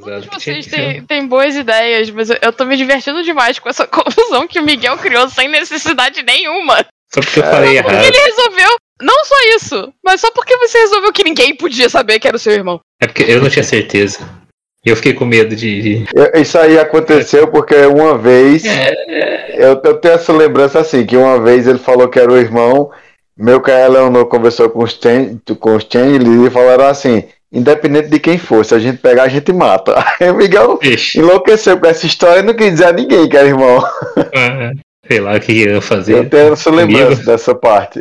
Todos vocês têm, têm boas ideias, mas eu, eu tô me divertindo demais com essa confusão que o Miguel criou sem necessidade nenhuma. Só porque eu falei Porque errado. ele resolveu. Não só isso, mas só porque você resolveu que ninguém podia saber que era o seu irmão. É porque eu não tinha certeza. E eu fiquei com medo de. Isso aí aconteceu porque uma vez. Eu, eu tenho essa lembrança assim, que uma vez ele falou que era o irmão. Meu que a Leonor conversou com os, Chen, com os Changeling e falaram assim: independente de quem for, se a gente pegar, a gente mata. Aí o Miguel Vixe, enlouqueceu com essa história e não quis dizer a ninguém que era irmão. ah, sei lá o que eu ia Eu fazer. tenho essa lembrança Comigo? dessa parte.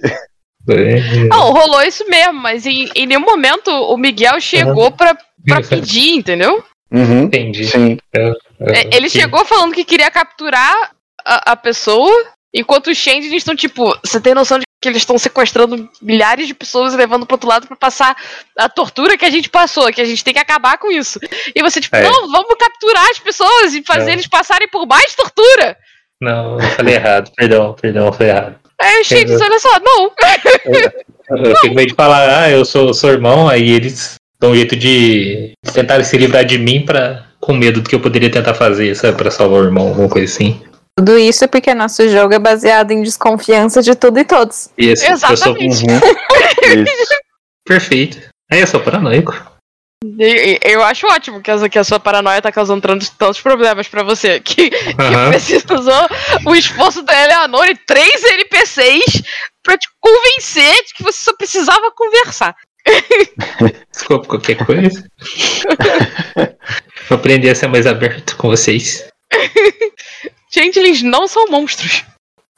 É, Não, rolou isso mesmo, mas em, em nenhum momento o Miguel chegou pra, pra pedir, entendeu? Uhum, Entendi. sim. É, Ele Sim. chegou falando que queria capturar a, a pessoa, enquanto os Changelings estão tipo, você tem noção de que eles estão sequestrando milhares de pessoas e levando pro outro lado pra passar a tortura que a gente passou, que a gente tem que acabar com isso. E você tipo, É. não, vamos capturar as pessoas e fazer É. eles passarem por mais tortura. Não, eu falei errado. Perdão, perdão, foi errado. Os Changelings, olha só, não. Eu fico meio de falar, ah, eu sou seu irmão, aí eles dão um jeito de tentar se livrar de mim pra, com medo do que eu poderia tentar fazer, sabe, pra salvar o irmão, alguma coisa assim. Tudo isso porque nosso jogo é baseado em desconfiança de tudo e todos. E esse, eu sou Exatamente. Uhum. Isso. perfeito. Aí eu sou paranoico. Eu acho ótimo que, que a sua paranoia tá causando tantos, tantos problemas pra você. Que, que Aham. precisou o esforço da Eleanor e três NPCs pra te convencer de que você só precisava conversar. Desculpa qualquer coisa. Vou aprender a ser mais aberto com vocês. Gente, eles não são monstros.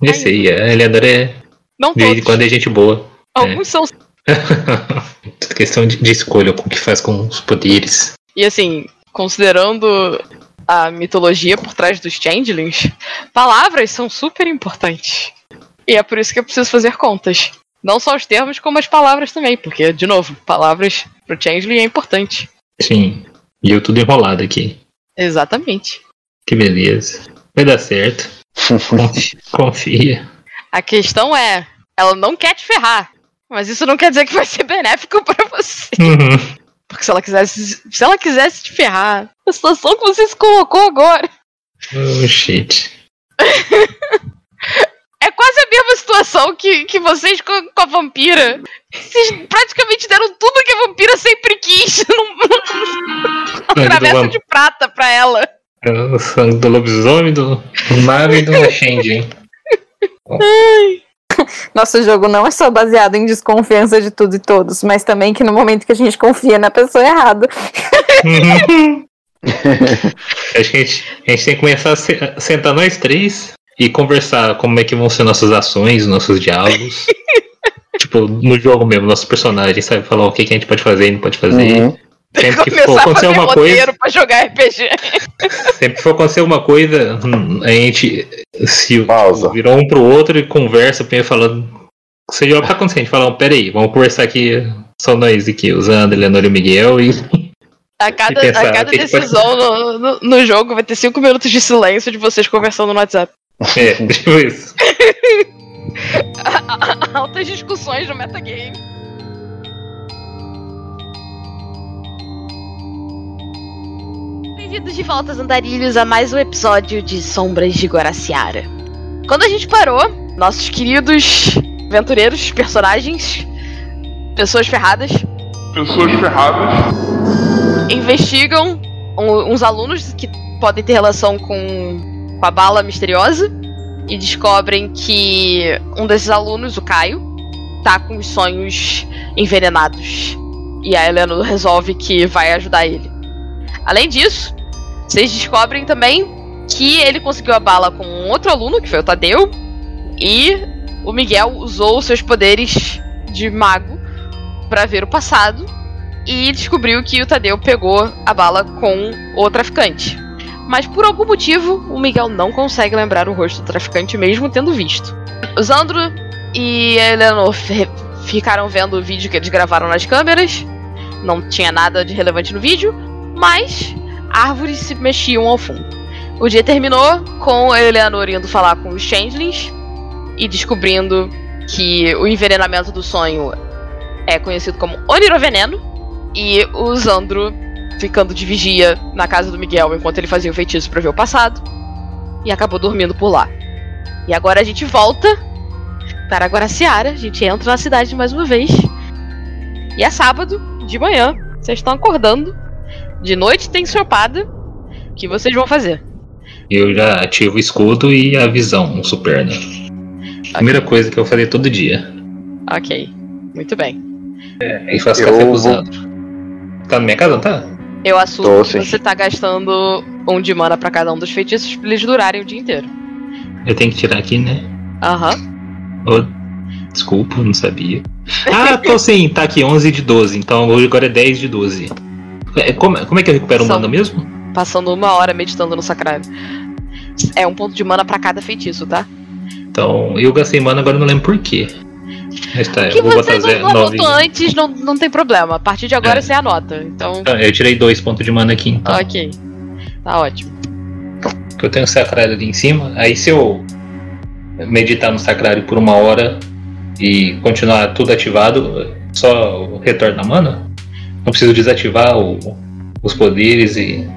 Eu sei, a Eleanor é. Não De todos. quando é gente boa. Alguns são. Tudo questão de, de escolha, com o que faz com os poderes. E assim, considerando a mitologia por trás dos changelings, palavras são super importantes. E é por isso que eu preciso fazer contas. Não só os termos, como as palavras também. Porque, de novo, palavras pro changeling é importante. Sim. E eu tudo enrolado aqui. Exatamente. Que beleza. Vai dar certo. Confi- Confia. A questão é, ela não quer te ferrar. Mas isso não quer dizer que vai ser benéfico pra você. Uhum. Porque se ela quisesse, se ela quisesse te ferrar, a situação que você se colocou agora Oh, shit. é quase a mesma situação que, que vocês com, com a vampira. Vocês praticamente deram tudo que a vampira sempre quis num- numa travessa de prata pra ela. É O sangue do lobisomem, do, mago e do Changeling. Nosso jogo não é só baseado em desconfiança de tudo e todos, mas também que no momento que a gente confia na pessoa errada. Acho que a gente, a gente tem que começar a se- a sentar nós três e conversar como é que vão ser nossas ações, nossos diálogos. tipo, no jogo mesmo, nossos personagens, sabe? Falar o que, que a gente pode fazer e não pode fazer. Uhum. Sempre que for acontecer alguma coisa, pra jogar RPG. sempre que for acontecer alguma coisa, a gente se Pausa. virou um pro outro e conversa, falando. Seja o que tá acontecendo, a gente fala, pera aí, vamos conversar aqui, só nós aqui, usando Eleanor e Miguel, e A cada, pensar, a cada o que pode- decisão no, no, no jogo vai ter cinco minutos de silêncio de vocês conversando no WhatsApp. é, tipo isso. Altas discussões no metagame. Bem-vindos de volta, Andarilhos, a mais um episódio de Sombras de Guaraciara. Quando a gente parou, nossos queridos aventureiros, personagens, pessoas ferradas, Pessoas ferradas. investigam um- uns alunos que podem ter relação com, com a bala misteriosa e descobrem que um desses alunos, o Caio, tá com os sonhos envenenados. E a Helena resolve que vai ajudar ele. Além disso, vocês descobrem também que ele conseguiu a bala com um outro aluno, que foi o Tadeu, e o Miguel usou seus poderes de mago para ver o passado e descobriu que o Tadeu pegou a bala com o traficante. Mas por algum motivo, o Miguel não consegue lembrar o rosto do traficante, mesmo tendo visto. Zandro e Eleanor ficaram vendo o vídeo que eles gravaram nas câmeras. Não tinha nada de relevante no vídeo, mas árvores se mexiam ao fundo. O dia terminou com a Eleanor indo falar com os Changelings e descobrindo que o envenenamento do sonho é conhecido como oniroveneno. E o Zandro ficando de vigia na casa do Miguel enquanto ele fazia o feitiço pra ver o passado. E acabou dormindo por lá. E agora a gente volta para Guaraciara. A gente entra na cidade mais uma vez. E é sábado, de manhã. Vocês estão acordando. De noite tem sopada. O que vocês vão fazer? Eu já ativo o escudo e a visão, o super, né? Primeira coisa que eu fazer todo dia. Ok, muito bem. É, e faço Eu café vou- cruzado. Tá na minha casa, não tá? Eu assumo Tô, que você tá gastando um de mana pra cada um dos feitiços pra eles durarem o dia inteiro. Eu tenho que tirar aqui, né? Aham. Ô, desculpa, não sabia. Ah, tô sim, tá aqui, 11 de 12. Então hoje agora é 10 de 12. É, como, como é que eu recupero o São- mana mesmo? Passando uma hora meditando no sacrário. É um ponto de mana pra cada feitiço, tá? Então, eu gastei mana, agora não lembro por quê. Mas tá, que eu vou você botar não, zero, não 9. anotou antes, não, não tem problema. A partir de agora É. você anota. Então, Ah, Eu tirei dois pontos de mana aqui, então. ok. Tá ótimo. Que eu tenho o sacrário ali em cima. Aí se eu meditar no sacrário por uma hora e continuar tudo ativado, só retorna a mana? Não preciso desativar o- os poderes e.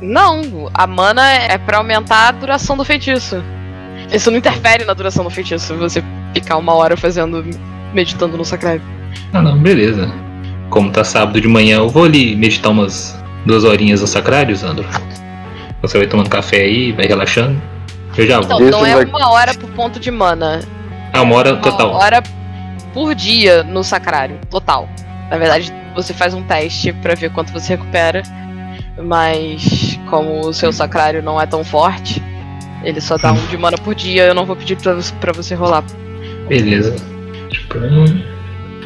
Não, a mana é pra aumentar a duração do feitiço. Isso não interfere na duração do feitiço, você ficar uma hora fazendo. meditando no sacrário. Ah não, beleza. Como tá sábado de manhã, eu vou ali meditar umas duas horinhas no sacrário, Sandro. Você vai tomando café aí, vai relaxando. Eu já Então, vou. Isso não é uma hora por ponto de mana. Ah, uma hora Uma total. hora por dia no sacrário, total. Na verdade, você faz um teste pra ver quanto você recupera. Mas como o seu sacrário não é tão forte, ele só dá um de mana por dia, eu não vou pedir pra, você- pra você rolar. Beleza. Tipo.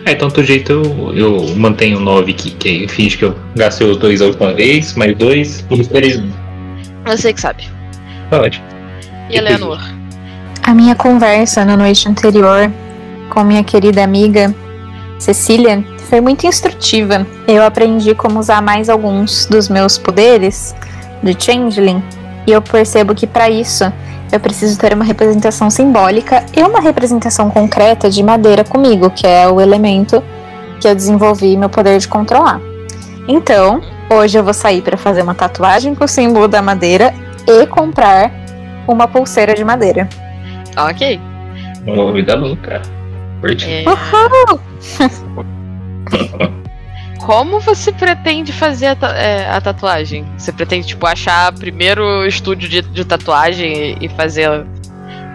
É, então do jeito eu, eu mantenho 9 aqui, que eu finge que eu gastei os dois a última vez, mais dois, e um. Você que sabe. Tá ótimo. E Eleanor? A minha conversa na noite anterior com minha querida amiga Cecília foi muito instrutiva. Eu aprendi como usar mais alguns dos meus poderes de Changeling e eu percebo que para isso eu preciso ter uma representação simbólica e uma representação concreta de madeira comigo, que é o elemento que eu desenvolvi meu poder de controlar. Então, hoje eu vou sair para fazer uma tatuagem com o símbolo da madeira e comprar uma pulseira de madeira. Ok. Uma vida louca. Curti. É, Como você pretende fazer a, ta- é, a tatuagem? Você pretende, tipo, achar primeiro o estúdio de, de tatuagem e, e fazer.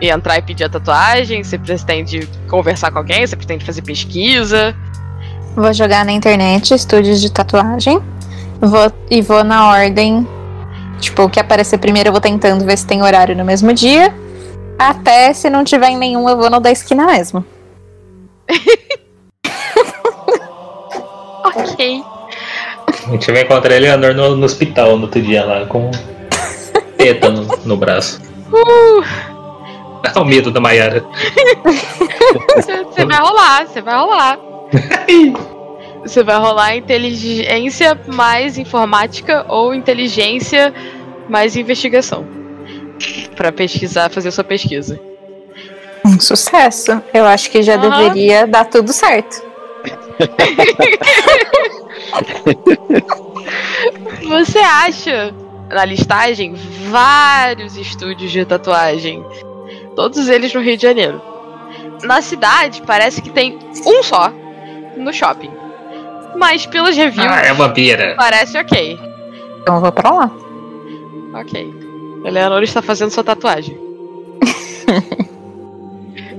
E entrar e pedir a tatuagem? Você pretende conversar com alguém? Você pretende fazer pesquisa? Vou jogar na internet estúdios de tatuagem. Vou, e vou na ordem. Tipo, o que aparecer primeiro eu vou tentando ver se tem horário no mesmo dia. Até se não tiver em nenhum, eu vou no da esquina mesmo. Ok. A gente vai encontrar Eleanor no, no hospital no outro dia lá, com teta no, no braço. Dá o medo da Mayara. Você vai rolar, você vai rolar. Você vai rolar inteligência mais informática ou inteligência mais investigação. Pra pesquisar, fazer sua pesquisa. Um sucesso. Eu acho que já Aham. deveria dar tudo certo. Você acha na listagem vários estúdios de tatuagem, todos eles no Rio de Janeiro. Na cidade parece que tem um só no shopping, mas pelas reviews Ah, é vampira. parece ok. Então eu vou pra lá. Ok. Eleanor está fazendo sua tatuagem.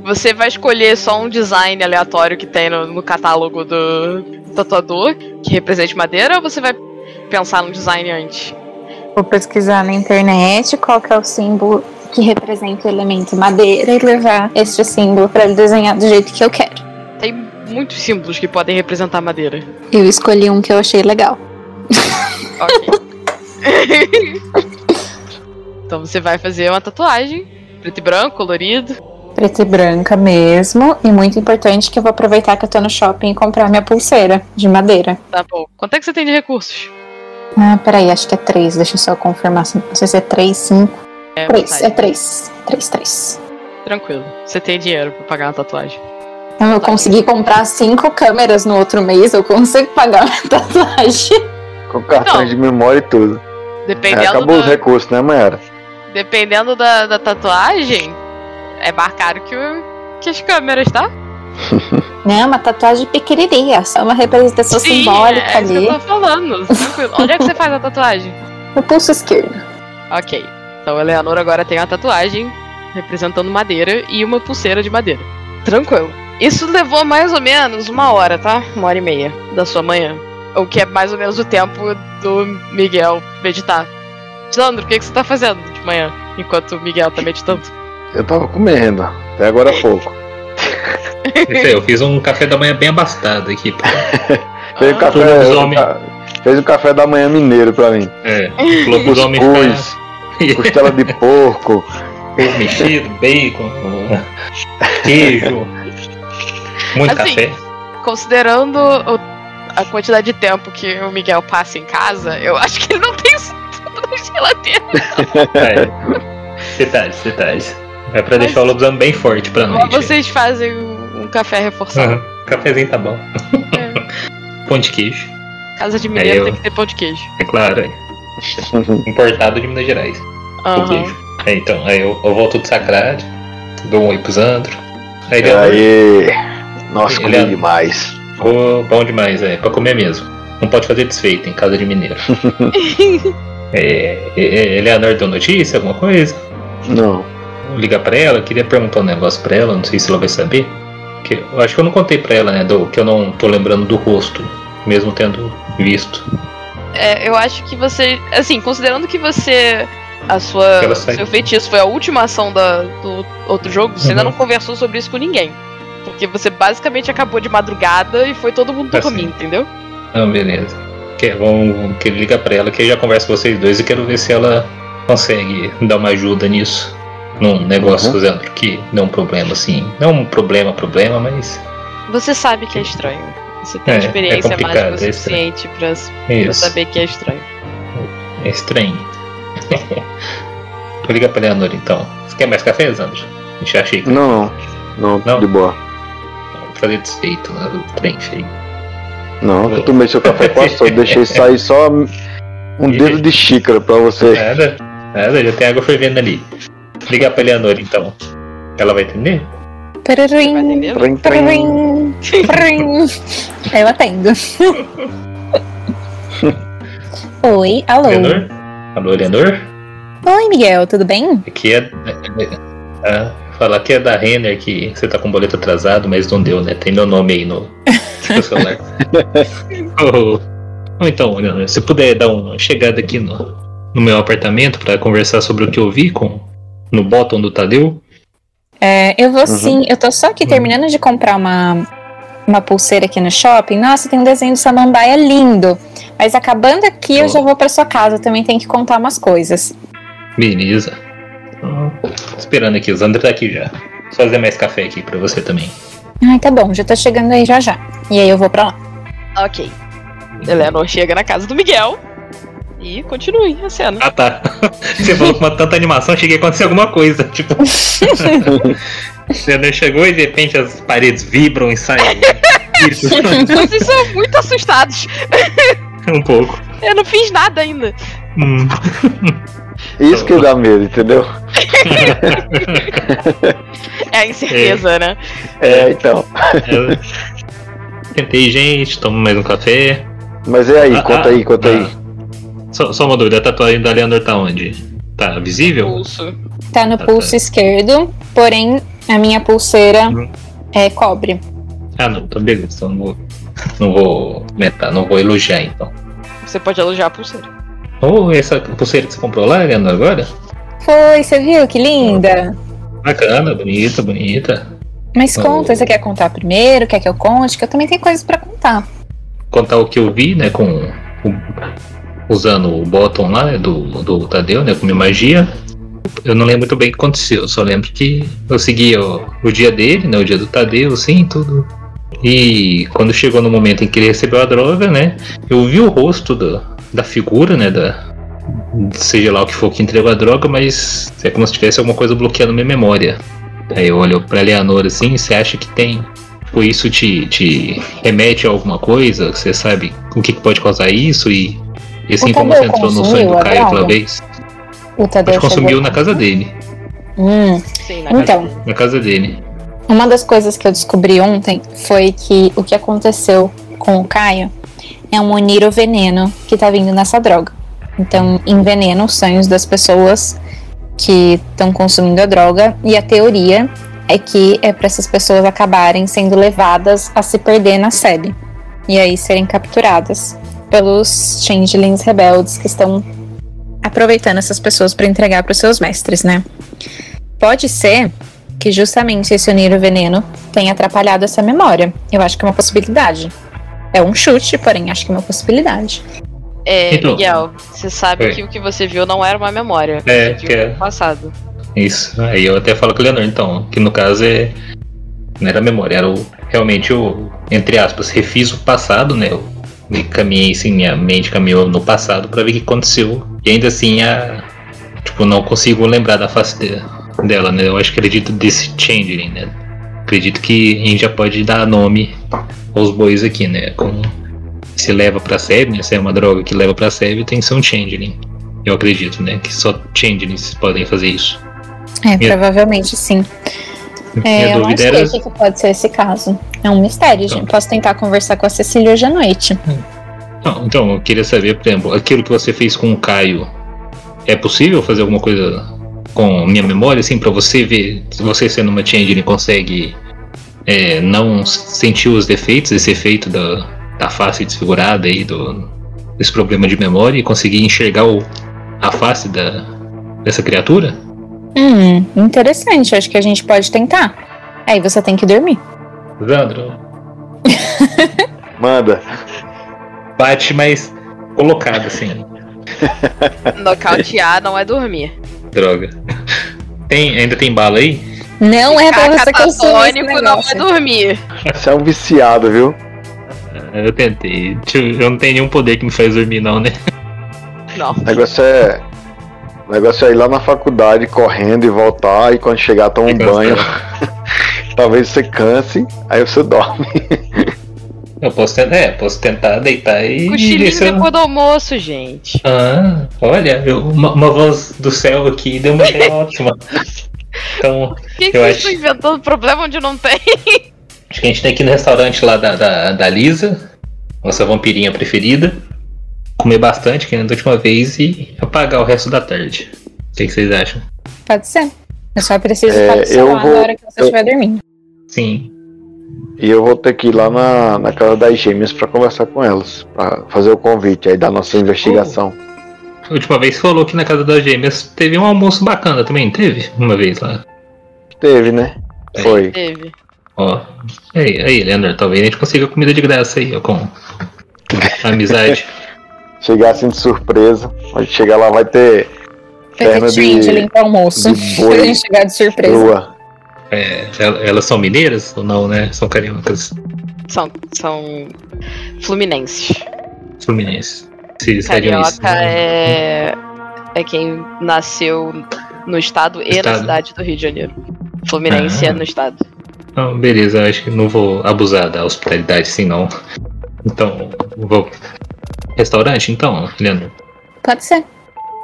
Você vai escolher só um design aleatório que tem no, no catálogo do tatuador que represente madeira ou você vai pensar num design antes? Vou pesquisar na internet qual que é o símbolo que representa o elemento madeira e levar este símbolo pra ele desenhar do jeito que eu quero. Tem muitos símbolos que podem representar madeira. Eu escolhi um que eu achei legal. Ok. então você vai fazer uma tatuagem, preto e branco, colorido. Preta e branca mesmo. E muito importante que eu vou aproveitar que eu tô no shopping e comprar minha pulseira de madeira. Tá bom. Quanto é que você tem de recursos? Ah, peraí, acho que é três. Deixa eu só confirmar. se- Não sei se é três, cinco. É, Três, é três. Três, três. Tranquilo. Você tem dinheiro pra pagar uma tatuagem. Então, eu consegui comprar cinco câmeras no outro mês. Eu consigo pagar a tatuagem. Com cartões Não. de memória e tudo. É, Dependendo, acabou os da, recursos, né, Mayara? dependendo da, da tatuagem, é mais caro que, o, que as câmeras, tá? Não, uma tatuagem pequenininha, só uma representação Sim, simbólica é isso que ali eu tô falando. Tranquilo. Onde é que você faz a tatuagem? no pulso esquerdo. Ok. Então a Eleanor agora tem a tatuagem representando madeira e uma pulseira de madeira. Tranquilo. Isso levou mais ou menos uma hora, tá? Uma hora e meia da sua manhã. O que é mais ou menos o tempo do Miguel meditar. Sandro, o que, que você tá fazendo de manhã enquanto o Miguel tá meditando? Eu tava comendo, até agora há pouco. Eu fiz um café da manhã bem abastado aqui. pô. Fez um Ah, café, lobisomem. fez um café da manhã mineiro pra mim. É, lobisomem Cuscuz, fica costela de porco. peixe mexido, bacon, queijo, muito Assim, café. Considerando o- a quantidade de tempo que o Miguel passa em casa, eu acho que ele não tem isso tudo na geladeira. É. Detalhes, detalhes. É pra deixar o lobisomem bem forte pra noite. vocês fazem um café reforçado. Aham, Cafezinho tá bom. Pão de queijo, Casa de mineiro eu- tem que ter pão de queijo. é claro. é. Importado de Minas Gerais. O Aham. queijo. É, então, aí eu, eu volto do Sacrade, dou um oi pro Zandro. Aí ele Aí. Nossa, comi é- demais. Oh, bom demais, é, pra comer mesmo. Não pode fazer desfeito em casa de mineiro. é, é, é, Eleanor deu notícia, alguma coisa? Não. Ligar pra ela, queria perguntar um negócio pra ela, não sei se ela vai saber. Que, eu acho que eu não contei pra ela, né, do, que eu não tô lembrando do rosto, mesmo tendo visto. É, eu acho que você. Assim, considerando que você. A sua. Seu feitiço foi a última ação da, do outro jogo, você ainda Uhum. não conversou sobre isso com ninguém. Porque você basicamente acabou de madrugada e foi todo mundo Tá dormir, sim. entendeu? Não, beleza. Que, vamos, que liga pra ela que eu já converso com vocês dois e quero ver se ela consegue dar uma ajuda nisso. Num negócio, Uhum. Zandro, que não é um problema assim. Não um problema, problema, mas. Você sabe que é estranho. Você tem É, é experiência é estranho. suficiente pra, pra Isso. saber que é estranho. É estranho. Vou ligar pra Leonor então. Você quer mais café, Zandro? Já achei que Não, não. Não, Não? de boa. vou fazer desfeito né, do trem feio. Não, eu tomei seu café quase todo. Deixei sair só um dedo de xícara pra você. Nada, nada, já tem água fervendo ali. Ligar pra Leonor então. Ela vai entender? Prurim, prurim. Eu atendo. Oi, alô. Leonor? Alô, Leonor? Oi, Miguel, tudo bem? Aqui é. é- é- falar que é da Renner que você tá com o boleto atrasado, mas não deu, né? Tem meu nome aí no, no celular. oh, então, Leonor, se puder dar uma chegada aqui no, no meu apartamento pra conversar sobre o que eu vi com no bottom do Tadeu. É, eu vou Uhum. sim. Eu tô só aqui Uhum. terminando de comprar uma, uma pulseira aqui no shopping. Nossa, tem um desenho de samambaia lindo. Mas acabando aqui, eu Oh. já vou pra sua casa. Também tenho que contar umas coisas. Beleza. Esperando aqui, o Zandra tá aqui já. Só fazer mais café aqui pra você também. Ai, tá bom, já tô chegando aí já já. E aí eu vou pra lá. Ok. Eleanor chega na casa do Miguel e continue a cena. Ah tá. Você falou com uma tanta animação, cheguei a acontecer alguma coisa. Tipo. Leonor chegou e de repente as paredes vibram e saem. Vocês são muito assustados. um pouco. Eu não fiz nada ainda. Hum. Isso que dá medo, entendeu? É a incerteza, né? É, então. Eu Tentei, gente, tomo mais um café. Mas e aí, Ah, conta ah, aí, conta aí. Só, só uma dúvida, a tatuagem da Leonor tá onde? Tá visível? Pulso. Tá no Tá, pulso tá. esquerdo, porém a minha pulseira Uhum. é cobre. Ah não, tá beleza, então não vou. Não vou comentar, não vou elogiar então. Você pode elogiar a pulseira. Oh, essa pulseira que você comprou lá, Leonor, agora? Foi, você viu que linda? Bacana, bonita, bonita. Mas Oh. conta, você quer contar primeiro? Quer que eu conte? Que eu também tenho coisas pra contar. contar o que eu vi, né, com o- usando o bottom lá né, do, do Tadeu, né, com minha magia. Eu não lembro muito bem o que aconteceu, eu só lembro que eu seguia o, o dia dele, né, o dia do Tadeu, assim, tudo. E quando chegou no momento em que ele recebeu a droga, né, eu vi o rosto da, da figura, né, da seja lá o que for que entregou a droga, mas é como se tivesse alguma coisa bloqueando minha memória. Aí eu olho pra Leonor assim, você acha que tem Tipo, isso te, te remete a alguma coisa? Você sabe o que pode causar isso? E E assim O como você entrou no sonho do a Caio aquela droga? vez, O Tadeu ele consumiu na casa dele. Hum, Sim, na casa então, Na casa dele. uma das coisas que eu descobri ontem foi que o que aconteceu com o Caio é um unir o veneno que tá vindo nessa droga. Então, envenena os sonhos das pessoas que estão consumindo a droga e a teoria é que é para essas pessoas acabarem sendo levadas a se perder na SEB e aí serem capturadas pelos changelings rebeldes que estão aproveitando essas pessoas para entregar para os seus mestres, né? Pode ser que justamente esse unir o veneno tenha atrapalhado essa memória. Eu acho que é uma possibilidade. É um chute, porém acho que é uma possibilidade. É, Então. Miguel, você sabe que o que você viu não era uma memória. É, que é- no passado. Isso. Aí eu até falo com o Leonor, então, que no caso é. Não era memória, era o, realmente o, entre aspas, refiz o passado, né? Me caminhei assim, minha mente caminhou no passado pra ver o que aconteceu. E ainda assim a. Tipo, não consigo lembrar da face de- dela, né? Eu acho que acredito desse changeling, né? Acredito que a gente já pode dar nome aos bois aqui, né? Como se leva pra SEB, né? Se é uma droga que leva pra SEB, tem que ser um changeling. Eu acredito, né? Que só changelings podem fazer isso. É, Minha- provavelmente sim. É, eu não sei era. o que, pode ser esse caso. É um mistério, gente. Posso tentar conversar com a Cecília hoje à noite. Não, então, eu queria saber, por exemplo, aquilo que você fez com o Caio, é possível fazer alguma coisa com minha memória, assim, pra você ver, se você sendo uma changeling consegue é, não sentir os defeitos, esse efeito da, da face desfigurada aí, do, desse problema de memória, e conseguir enxergar o, a face da, dessa criatura? Hum, interessante. Acho que a gente pode tentar. Aí você tem que dormir. Zandro, Manda. bate mais colocado, assim, Nocautear não é dormir. droga. Tem, ainda tem bala aí? Não é pra você consumir esse catatônico não é dormir. Você é um viciado, viu? Eu tentei. Eu não tenho nenhum poder que me faz dormir, não, né? Não. O negócio é. O negócio é ir lá na faculdade correndo e voltar e quando chegar toma um banho. Talvez você canse, aí você dorme. Eu posso tentar, é, posso tentar deitar e. Cochilinho eu- depois do almoço, gente. Ah, olha, eu- uma, uma voz do céu aqui deu uma ideia ótima. Então, Por que, que Eu vocês acho- estão inventando problema onde não tem? acho que a gente tem que ir no restaurante lá da, da, da Lisa, nossa vampirinha preferida, comer bastante, que nem da última vez, e apagar o resto da tarde. O que, que vocês acham? Pode ser. Eu só preciso É, estar eu vou- na hora que você eu- estiver dormindo. Sim. E eu vou ter que ir lá na, na casa das gêmeas pra conversar com elas. Pra fazer o convite aí da nossa investigação. A última vez falou que na casa das gêmeas teve um almoço bacana também, teve? Uma vez lá. Teve, né? Foi. Teve. Ó, aí, aí, Leandro, talvez a gente consiga comida de graça aí, ó, com amizade. Chegar assim de surpresa. A gente chegar lá vai ter perna gente, de, limpar almoço. de boi gente chegar de surpresa. É, el- elas são mineiras ou não, né? São cariocas São, são fluminenses. fluminenses. Se seriam isso, Carioca né? é, é quem nasceu no estado e na cidade do Rio de Janeiro. Fluminense Ah. é no estado. Não, beleza, acho que não vou abusar da hospitalidade assim não. Então, vou. Restaurante então, Leandro? Pode ser.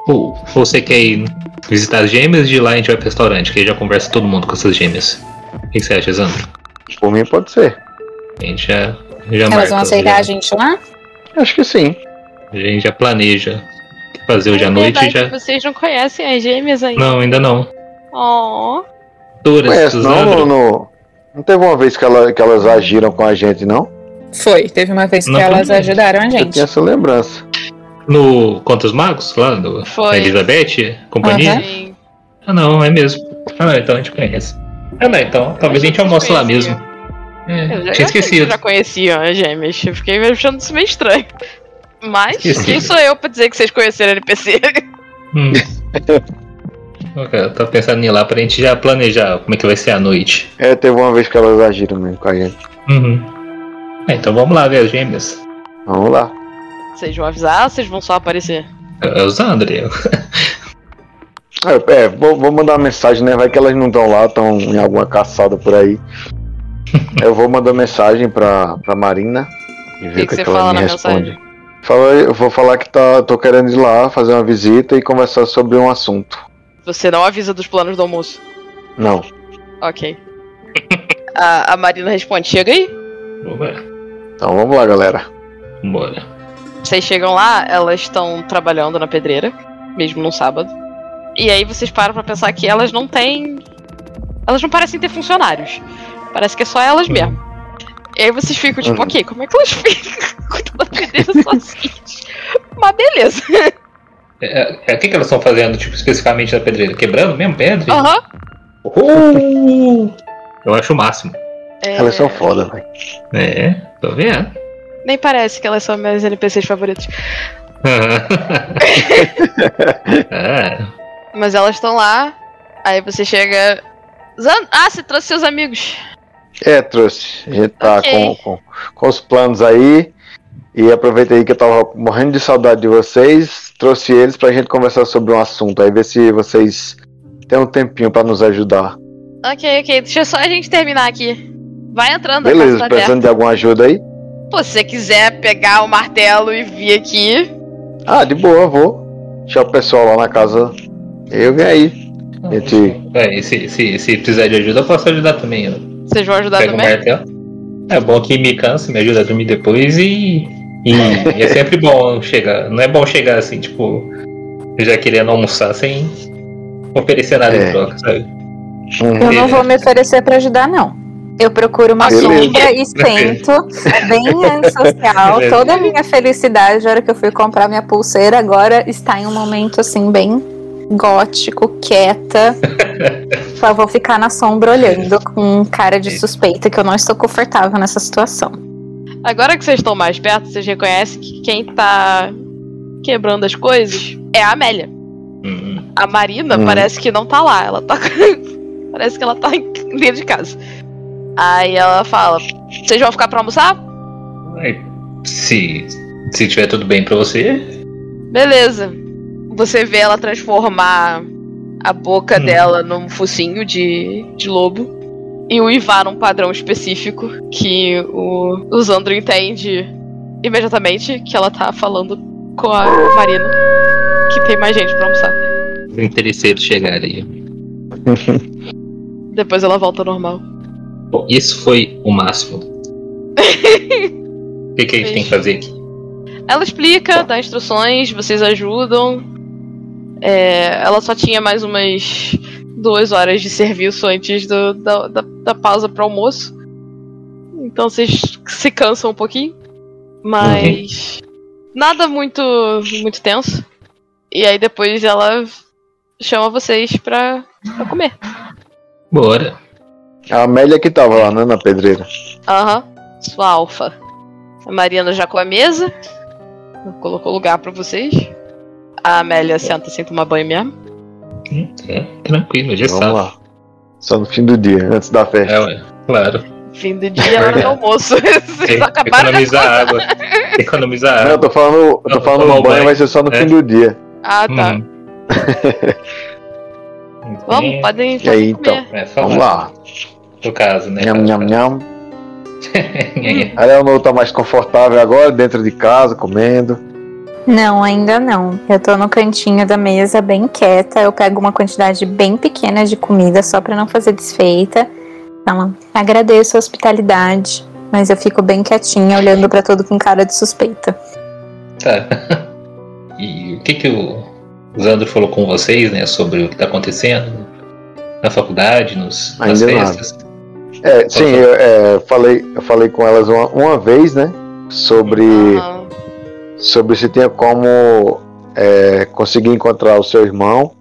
Ou, você quer ir visitar as gêmeas de lá a gente vai pro restaurante, que aí já conversa todo mundo com essas gêmeas. O que você acha, Zandro? Por mim pode ser. A gente já, já Elas marca, vão aceitar já, a gente lá? Acho que sim. a gente já planeja fazer hoje à noite verdade, já. Vocês não conhecem as gêmeas ainda? Não, ainda não. Oh, Conhece, não, no, no- Não teve uma vez que, ela- que elas agiram com a gente, não? Foi. Teve uma vez que Não, elas também. ajudaram a Eu gente. tinha essa lembrança. No Contra os Magos, lá do Foi. da Elizabeth, companhia? Sim. Ah não, é mesmo. Ah não, então a gente conhece. Ah não, então talvez a gente almoce lá mesmo. É, Eu já, tinha eu esquecido. vocês já conheciam as gêmeas. Eu fiquei achando isso meio estranho. Mas Esqueci. quem sou eu pra dizer que vocês conheceram NPC? Hum. Ok, eu tô pensando em ir lá pra gente já planejar como é que vai ser a noite. É, teve uma vez que elas agiram mesmo com a gente. Uhum. É, então vamos lá ver as gêmeas. Vamos lá. Vocês vão avisar ou vocês vão só aparecer? É é os André. É, é, vou, vou mandar uma mensagem, né? Vai que elas não estão lá, estão em alguma caçada por aí. Eu vou mandar mensagem pra, pra Marina e ver que o que, você que ela me responde. mensagem? Fala, eu vou falar que tá, tô querendo ir lá fazer uma visita e conversar sobre um assunto. Você não avisa dos planos do almoço. Não. Ok. a, a Marina responde: chega aí. Bora. Então vamos lá, galera. Bora. Vocês chegam lá, elas estão trabalhando na pedreira, mesmo num sábado. E aí vocês param pra pensar que elas não têm. Elas não parecem ter funcionários. Parece que é só elas mesmo. E aí vocês ficam tipo, Uhum. ok, como é que elas ficam cuidando da pedreira sozinhas? Mas beleza. É, é, o que, que elas estão fazendo, tipo, especificamente na pedreira? Quebrando mesmo pedra? Aham. Uh! Eu acho o máximo. É, Elas são foda, velho. É, tô vendo. Nem parece que elas são meus NPCs favoritos. é. Mas elas estão lá. Aí você chega. Zan... Ah, você trouxe seus amigos. É, trouxe. A gente tá Ok. com, com, com os planos aí. E aproveita aí que eu tava morrendo de saudade de vocês. Trouxe eles pra gente conversar sobre um assunto. Aí ver se vocês têm um tempinho pra nos ajudar. Ok, ok. Deixa só a gente terminar aqui. Vai entrando, Beleza, casa tá precisando de alguma ajuda aí? Pô, se você quiser pegar o martelo e vir aqui. Ah, de boa, vou. Deixar o pessoal lá na casa. Eu venho aí. Gente. É, se, se, se precisar de ajuda, eu posso ajudar também. Eu Vocês vão ajudar pego o também? martelo. É bom que me cansa, me ajuda a dormir depois e, e, e é sempre bom chegar. Não é bom chegar assim, tipo, já querendo almoçar sem oferecer nada É. em troca, sabe? Uhum. Eu não vou me oferecer pra ajudar, não. Eu procuro uma Beleza. sombra e sento, bem antissocial. Toda a minha felicidade, na hora que eu fui comprar minha pulseira, agora está em um momento assim, bem gótico, quieta. Só vou ficar na sombra olhando com cara de suspeita que eu não estou confortável nessa situação. Agora que vocês estão mais perto, vocês reconhecem que quem tá quebrando as coisas é a Amélia. Hum, A Marina Hum. parece que não tá lá. Ela tá. parece que ela tá dentro de casa. Aí ela fala: Vocês vão ficar pra almoçar? aí, se, se tiver tudo bem pra você, Beleza. Você vê ela transformar a boca Hum. dela num focinho de, de lobo. E uivar num padrão específico que o, o Zandro entende imediatamente que ela tá falando com a Marina. Que tem mais gente pra almoçar. os interesseiros chegarem. Depois ela volta ao normal. Bom, isso foi o máximo. O que, que a gente tem que fazer aqui? Ela explica, dá instruções, vocês ajudam. É, ela só tinha mais umas duas horas de serviço antes do- da, da, da pausa para almoço. Então vocês se cansam um pouquinho. Mas. Nada muito, muito tenso. E aí depois ela chama vocês pra, pra comer. Bora. A Amélia que tava lá, né, na pedreira. Aham. Sua alfa. A Mariana já com a mesa. Colocou lugar pra vocês. A Amélia senta sem tomar banho mesmo. Hum, É, tranquilo, já Vamos sabe. lá. Só no fim do dia, antes da festa. É, ué, claro. Fim do dia, hora do almoço. Vocês acabaram Economizar água. Economizar Não, eu água. tô falando, eu tô falando banho, banho. vai ser só no É. fim do dia. Ah, tá. Uhum. Vamos, podem E aí, comer. então? É, Vamos lá. No caso, né? Nham, nham, nham. A Leonor tá mais confortável agora, dentro de casa, comendo. Não, ainda não. Eu tô no cantinho da mesa, bem quieta. Eu pego uma quantidade bem pequena de comida só pra não fazer desfeita. Então, agradeço a hospitalidade, mas eu fico bem quietinha, olhando pra tudo com cara de suspeita. Tá. E o que que o Zandro falou com vocês, né, sobre o que tá acontecendo na faculdade, nos, nas Ainda nada. festas? É, sim, eu é, falei, eu falei com elas uma, uma vez, né? Sobre, Aham. sobre se tinha como é, conseguir encontrar o seu irmão.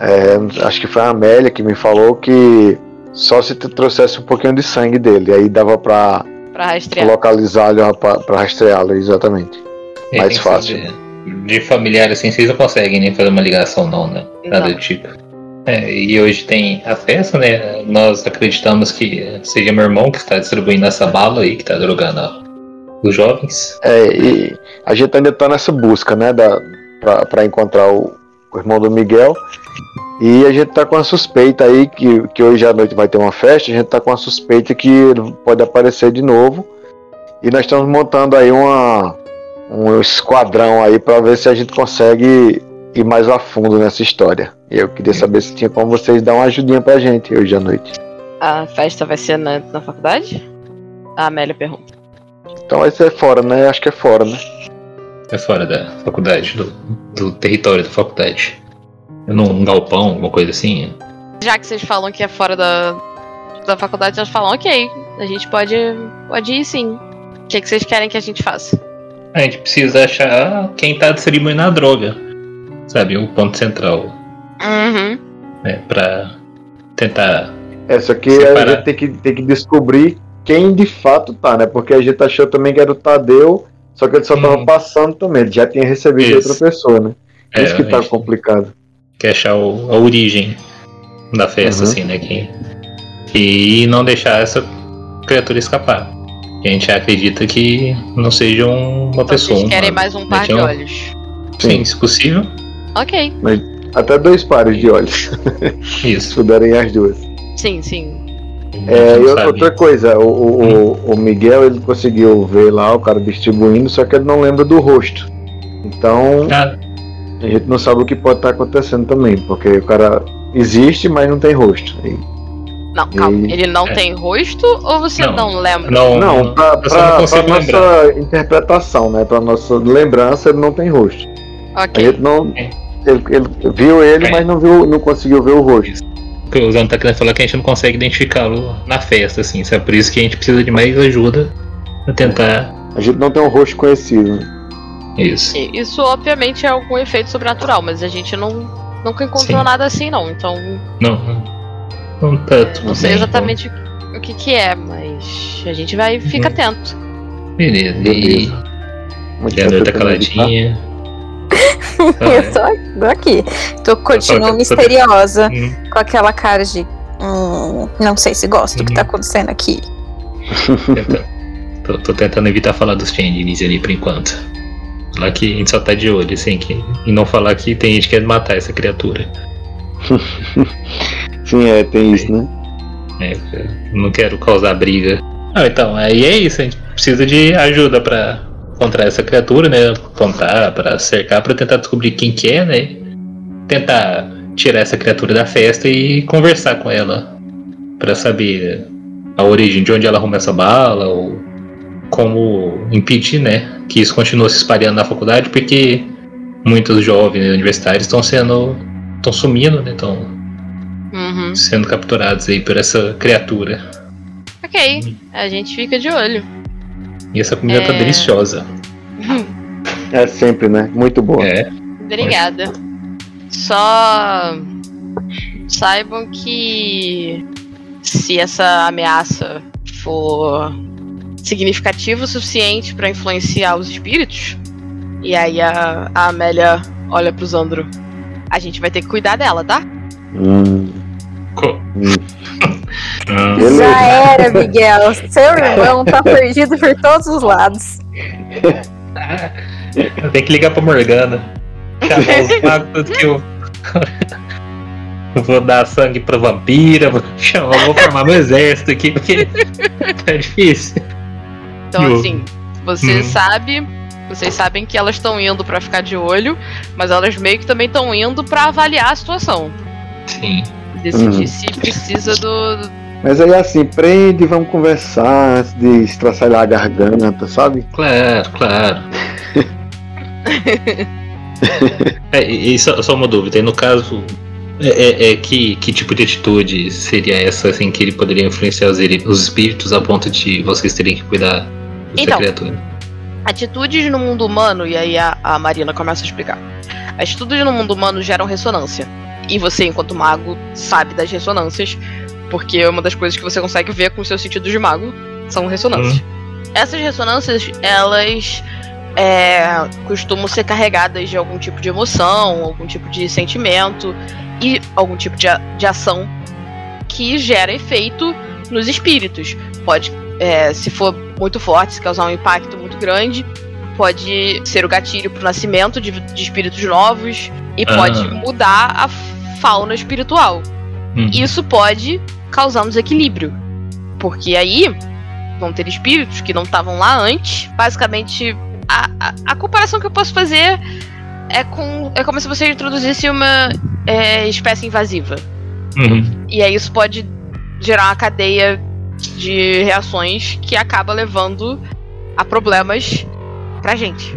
É, acho que foi a Amélia que me falou que só se tu trouxesse um pouquinho de sangue dele. Aí dava pra Pra rastrear. localizá-lo, pra, pra rastreá-lo, exatamente. Mais fácil. ser De, familiar assim, vocês não conseguem nem fazer uma ligação, não, né? Nada do tipo. É, e hoje tem a festa, né? Nós acreditamos que seja meu irmão que está distribuindo essa bala aí, que está drogando ó, os jovens. É, e a gente ainda tá nessa busca, né, da, pra, pra encontrar o, o irmão do Miguel. E a gente tá com a suspeita aí que, que hoje à noite vai ter uma festa, a gente tá com a suspeita que ele pode aparecer de novo. E nós estamos montando aí uma, um esquadrão aí para ver se a gente consegue ir mais a fundo nessa história. E eu queria saber se tinha como vocês dar uma ajudinha pra gente hoje à noite. A festa vai ser na, na faculdade? A Amélia pergunta. Então vai ser fora, né? Acho que é fora, né? É fora da faculdade, do, do território da faculdade. Num galpão, alguma coisa assim. Já que vocês falam que é fora da, da faculdade, elas falam, ok, a gente pode, pode ir sim. O que, que vocês querem que a gente faça? A gente precisa achar quem tá distribuindo a droga. Sabe, o ponto central. Uhum. Né, pra tentar. Essa aqui Separar. a gente tem que, tem que descobrir quem de fato tá, né? Porque a gente achou também que era o Tadeu, só que ele só tava Hum. passando também, ele já tinha recebido de Isso. outra pessoa, né? É, Isso que tá complicado. quer achar o- a origem da festa, Uhum. assim, né? Que, e não deixar essa criatura escapar. A gente acredita que não seja um- uma Então pessoa. vocês querem um- mais um par de então- olhos. Sim, se possível. Ok, Até dois pares de olhos, se Isso. puderem as duas. sim, sim. É, e sabe. outra coisa, o, o, o- o Miguel ele conseguiu ver lá o cara distribuindo, só que ele não lembra do rosto. Então Ah, a gente não sabe o que pode estar acontecendo também, porque o cara existe, mas não tem rosto. E- Não, calma. E- Ele não É. tem rosto ou você não, Não. lembra? não, Não, pra, pra, pra nossa interpretação, né? Pra nossa lembrança, ele não tem rosto. Ok. gente não. É. Ele, ele viu ele, É. mas não, viu, não conseguiu ver o rosto. O que o Zano tá querendo falar é que a gente não consegue identificá-lo na festa, assim, sabe? Por isso que a gente precisa de mais ajuda pra tentar A gente não tem um rosto conhecido. né? isso. Isso obviamente é algum efeito sobrenatural, mas a gente não nunca encontrou Sim. nada assim não. Então Não, não, não sei exatamente o que que é, mas a gente vai fica Uhum. atento. então. Beleza. E Leandro tá caladinha. Eu tô, tô aqui. Tô continuo tô- misteriosa, Hum, com aquela cara de. Hum, não sei se gosto do que Uhum. tá acontecendo aqui. tô, tô tentando evitar falar dos changelings ali por enquanto. Falar que a gente só tá de olho, assim, que, e não falar que tem gente que quer matar essa criatura. Sim, é, tem isso, né? Eu não quero causar briga. Ah, então, aí é isso, a gente precisa de ajuda pra encontrar essa criatura, né? Apontar, pra cercar, pra tentar descobrir quem que é, né? Tentar tirar essa criatura da festa e conversar com ela Pra saber a origem de onde ela arruma essa bala ou como impedir, né, que isso continue se espalhando na faculdade, porque muitos jovens universitários estão sendo estão sumindo, né, estão Uhum. sendo capturados aí por essa criatura. Ok, a gente fica de olho. E essa comida tá É. deliciosa. É sempre, né? Muito boa. É. Obrigada. Só saibam que se essa ameaça for significativa o suficiente pra influenciar os espíritos, e aí a, a Amélia olha pro Zandro, a gente vai ter que cuidar dela, tá? Hum. Já era, Miguel. Seu irmão tá perdido por todos os lados. Tem que ligar pra Morgana. Chamar os magos tudo que eu. vou dar sangue pra vampira, vou, chamar, vou formar meu exército aqui, porque tá difícil. Então, Eu- assim, você Hum. sabe. Vocês sabem que elas estão indo pra ficar de olho, mas elas meio que também estão indo pra avaliar a situação. Sim. Decidir Uhum. se precisa do. Mas aí assim, prende, vamos conversar antes de estraçalhar a garganta, sabe? Claro, claro. é, e só, só uma dúvida, e no caso, é, é- é que, que tipo de atitude seria essa assim que ele poderia influenciar os, os espíritos a ponto de vocês terem que cuidar dessa Então. criatura? Atitudes no mundo humano, e aí a, a Marina começa a explicar. Atitudes no mundo humano geram ressonância. E você, enquanto mago, sabe das ressonâncias, porque uma das coisas que você consegue ver com os seus sentidos de mago são ressonâncias. Essas ressonâncias, elas é, costumam ser carregadas de algum tipo de emoção, algum tipo de sentimento e algum tipo de, a- de ação que gera efeito nos espíritos. Pode, é, se for muito forte, se causar um impacto muito grande, pode ser o gatilho para o nascimento de, de espíritos novos e Ah. pode mudar a fauna espiritual. Hum. Isso pode causar um desequilíbrio. Porque aí vão ter espíritos que não estavam lá antes, basicamente a, a, a, comparação que eu posso fazer é com. É como se você introduzisse uma é, espécie invasiva. Uhum. E aí isso pode gerar uma cadeia de reações que acaba levando a problemas pra gente.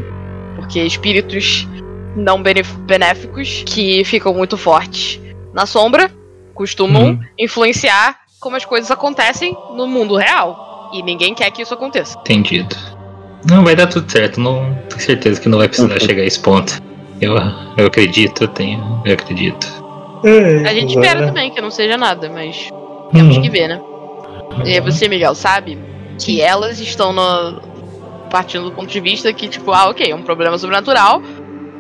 Porque espíritos não benéficos que ficam muito fortes na sombra costumam uhum. influenciar como as coisas acontecem no mundo real. E ninguém quer que isso aconteça. Entendido. Não, vai dar tudo certo. Não tenho certeza que não vai precisar chegar a esse ponto. Eu, eu acredito, eu tenho, eu acredito. É, a gente espera também que não seja nada, mas temos uhum. que ver, né? E você, Miguel, sabe que elas estão no, partindo do ponto de vista que, tipo, ah, ok, é um problema sobrenatural,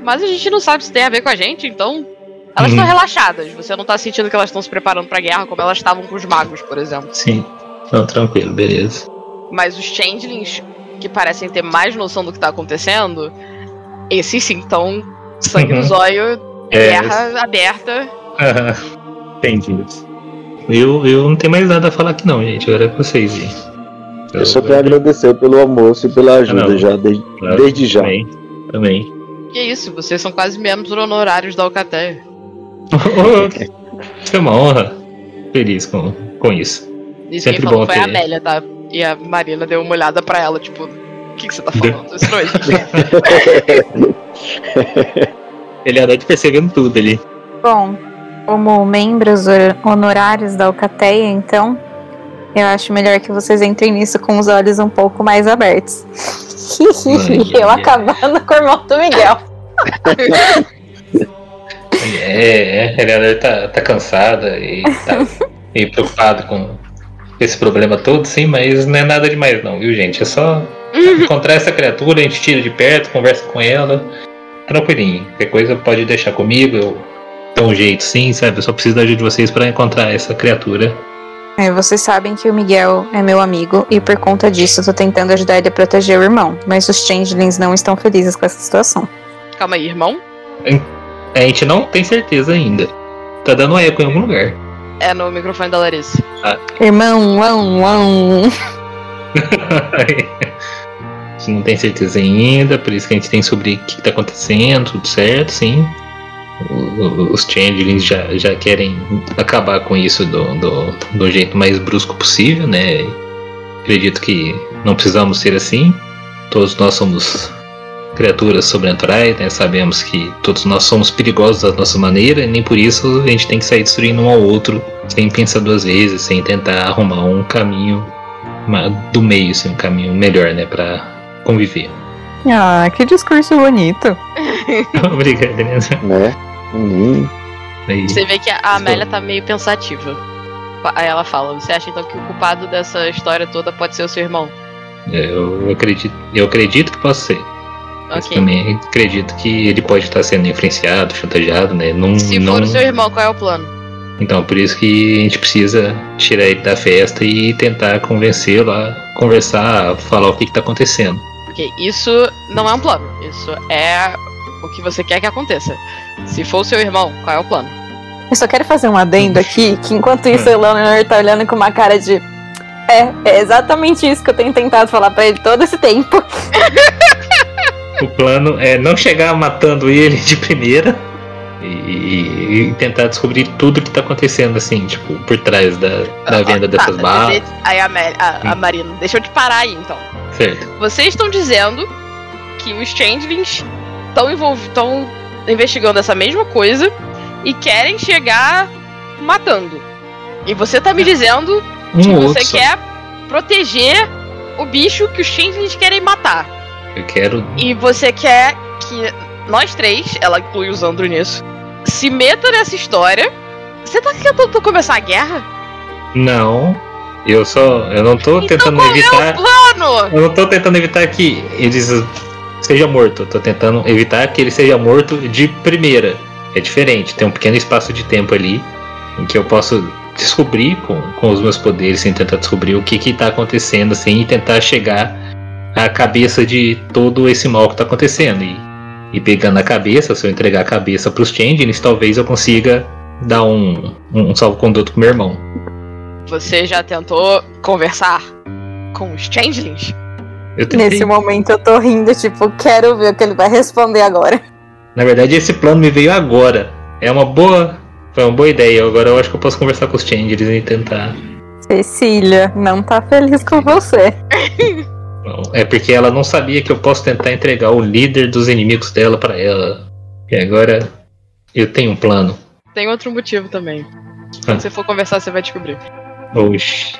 mas a gente não sabe se tem a ver com a gente, então. Elas estão uhum. relaxadas, você não tá sentindo que elas estão se preparando pra guerra como elas estavam com os magos, por exemplo. Sim. Não, tranquilo, beleza. Mas os changelings, que parecem ter mais noção do que tá acontecendo, esses sim estão sangue uhum. no zóio, é, guerra aberta. Uhum. Entendi. Eu, eu não tenho mais nada a falar aqui não, gente. Agora é com vocês. Eu, eu só tenho a agradecer pelo almoço e pela ajuda não, já, desde, claro, desde já. Também, também. Que isso, vocês são quase membros honorários da Alcateia. Isso é uma honra. Feliz com, com isso. Isso Sempre quem falou foi ter... a Amélia, tá? E a Marina deu uma olhada pra ela, tipo, o que, que você tá falando? Isso não é Ele anda de percebendo tudo ali. Bom, como membros honorários da Alcateia, então, eu acho melhor que vocês entrem nisso com os olhos um pouco mais abertos. eu acabando com o irmão do Miguel. É, é, Eleanor tá, tá cansada e tá e preocupado com esse problema todo, sim, mas não é nada demais não, viu gente? É só encontrar essa criatura, a gente tira de perto, conversa com ela, tranquilinho. Qualquer coisa pode deixar comigo, eu um jeito sim, sabe? Eu só preciso da ajuda de vocês para encontrar essa criatura é, vocês sabem que o Miguel é meu amigo e por conta disso eu tô tentando ajudar ele a proteger o irmão. Mas os Changelings não estão felizes com essa situação. Calma aí, irmão? A gente não tem certeza ainda. Tá dando eco em algum lugar. É no microfone da Larissa. Ah. Irmão, uau, uau. a gente não tem certeza ainda, por isso que a gente tem sobre o que tá acontecendo, tudo certo, sim os changelings já, já querem acabar com isso do, do, do jeito mais brusco possível, né? Acredito que não precisamos ser assim. Todos nós somos criaturas sobrenaturais, né? Sabemos que todos nós somos perigosos da nossa maneira, e nem por isso a gente tem que sair destruindo um ao outro sem pensar duas vezes, sem tentar arrumar um caminho do meio, assim, um caminho melhor, né, para conviver. Ah, que discurso bonito. Obrigado, Helena. Né? Uhum. Você vê que a Amélia tá meio pensativa. Aí ela fala: Você acha então que o culpado dessa história toda pode ser o seu irmão? É, eu acredito, eu acredito que possa ser. Okay. também acredito que ele pode estar sendo influenciado, chantageado, né? Não, Se não... for o seu irmão, qual é o plano? Então, por isso que a gente precisa tirar ele da festa e tentar convencê-lo a conversar, a falar o que está acontecendo. Ok, isso não é um plano. Isso é o que você quer que aconteça. Se for o seu irmão, qual é o plano? Eu só quero fazer um adendo aqui, que enquanto isso o Eleanor tá olhando com uma cara de. É, é exatamente isso que eu tenho tentado falar para ele todo esse tempo. o plano é não chegar matando ele de primeira e, e tentar descobrir tudo que tá acontecendo, assim, tipo, por trás da, da ah, venda tá, dessas balas. Aí a, a, a Marina, deixa eu te parar aí então. Certo. Vocês estão dizendo que os changelings estão envolvidos investigando essa mesma coisa e querem chegar matando. E você tá me dizendo um que você quer proteger o bicho que os changelings querem matar. Eu quero. E você quer que nós três, ela inclui o Zandro nisso, se meta nessa história. Você tá tentando começar a guerra? Não. Eu só. Eu não tô então tentando qual evitar. É o plano? Eu não tô tentando evitar que eles seja morto. Eu tô tentando evitar que ele seja morto de primeira. É diferente, tem um pequeno espaço de tempo ali em que eu posso descobrir com, com os meus poderes, sem tentar descobrir o que que tá acontecendo, assim, e tentar chegar à cabeça de todo esse mal que tá acontecendo. E, e pegando a cabeça, se eu entregar a cabeça pros Changelings, talvez eu consiga dar um, um salvo-conduto com meu irmão. Você já tentou conversar com os Changelings? Eu tentei. Nesse momento eu tô rindo, tipo, quero ver o que ele vai responder agora. Na verdade, esse plano me veio agora. É uma boa. Foi uma boa ideia. Agora eu acho que eu posso conversar com os Changers e tentar. Cecília, não tá feliz com você. É porque ela não sabia que eu posso tentar entregar o líder dos inimigos dela pra ela. E agora eu tenho um plano. Tem outro motivo também. Ah. Quando você for conversar, você vai descobrir. Oxi.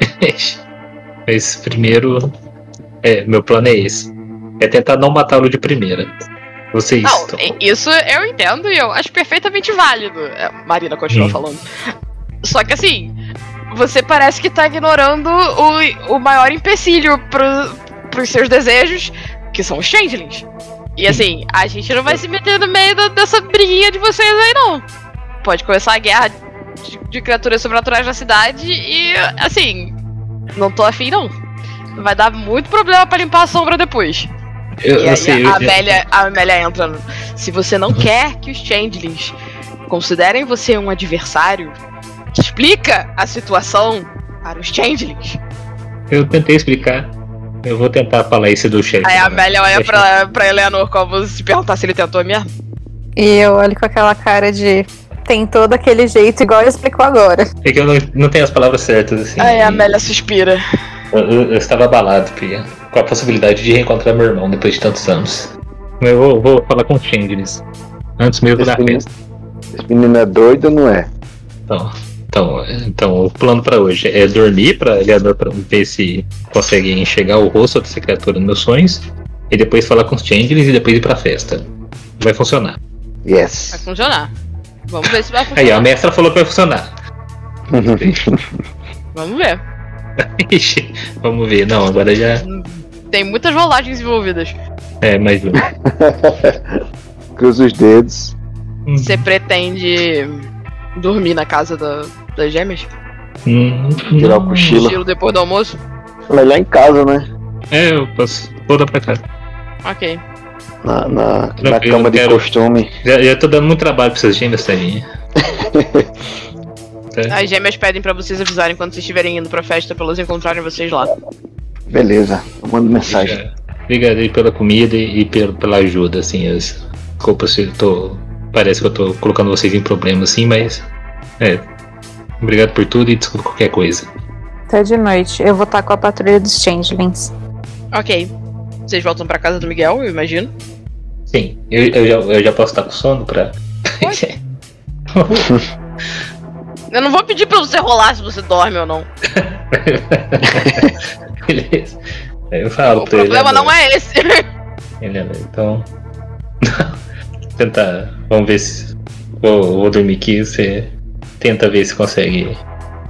Mas primeiro. É, meu plano é esse. É tentar não matá-lo de primeira. Vocês Não, estão. isso eu entendo e eu acho perfeitamente válido. É, Marina continua Hum. falando. Só que assim, você parece que tá ignorando o, o maior empecilho pro, pros seus desejos, que são os changelings. E assim, a gente não vai se meter no meio dessa briguinha de vocês aí, não. Pode começar a guerra de, de criaturas sobrenaturais na cidade e, assim, não tô afim, não. Vai dar muito problema pra limpar a sombra depois. Eu, E eu aí sei, a, eu- Amélia, a Amélia entra. Se você não quer que os Changelings considerem você um adversário, explica a situação para os Changelings. eu tentei explicar. Eu vou tentar falar isso do chefe. Aí a? Amélia olha pra, pra Eleanor como se perguntar se ele tentou mesmo. E eu olho com aquela cara de. Tentou daquele jeito, igual ele explicou agora. É que eu não, não tenho as palavras certas, assim. Aí a Amélia suspira. Eu, eu- estava abalado, Pia, com a possibilidade de reencontrar meu irmão depois de tantos anos. Mas eu vou, vou falar com o Changelis. Antes mesmo da menino- festa. Esse menino é doido ou não é? Então, então, então, o plano pra hoje é dormir pra Eleanor pra ver se consegue enxergar o rosto dessa criatura nos meus sonhos. E depois falar com os Changelis e depois ir pra festa. Vai funcionar. Vai Yes. funcionar. Vamos ver se vai Aí, a funcionar. mestra falou que vai funcionar. Vamos ver. Ixi, Vamos ver. Não, agora já Tem muitas rolagens envolvidas. é mais um. Cruza os dedos. Você pretende dormir na casa da- das gêmeas? Hum, Tirar o cochilo. Estilo depois do almoço? Melhor em casa, né? É, eu posso. Vou dar pra casa. Ok. Na, na, na cama de quero- costume. Já, já tô dando muito trabalho pra essas gêmeas, tadinha. Tá? As gêmeas pedem pra vocês avisarem quando vocês estiverem indo pra festa pra elas encontrarem vocês lá. Beleza, eu mando mensagem. Obrigado aí pela comida e, e pelo- pela ajuda, assim. As, desculpa se eu tô. Parece que eu tô colocando vocês em problemas, assim, mas. É. Obrigado por tudo e desculpa qualquer coisa. Até de noite. Eu vou estar com a patrulha dos Changelings. Ok. Vocês voltam pra casa do Miguel, eu imagino. Sim, eu, eu, já, eu já posso estar com sono pra. Eu não vou pedir pra você rolar se você dorme ou não. Beleza. Aí eu falo O pra ele. problema não é esse. Helena, então. Tentar. Vamos ver se. Vou, vou dormir aqui. Você tenta ver se consegue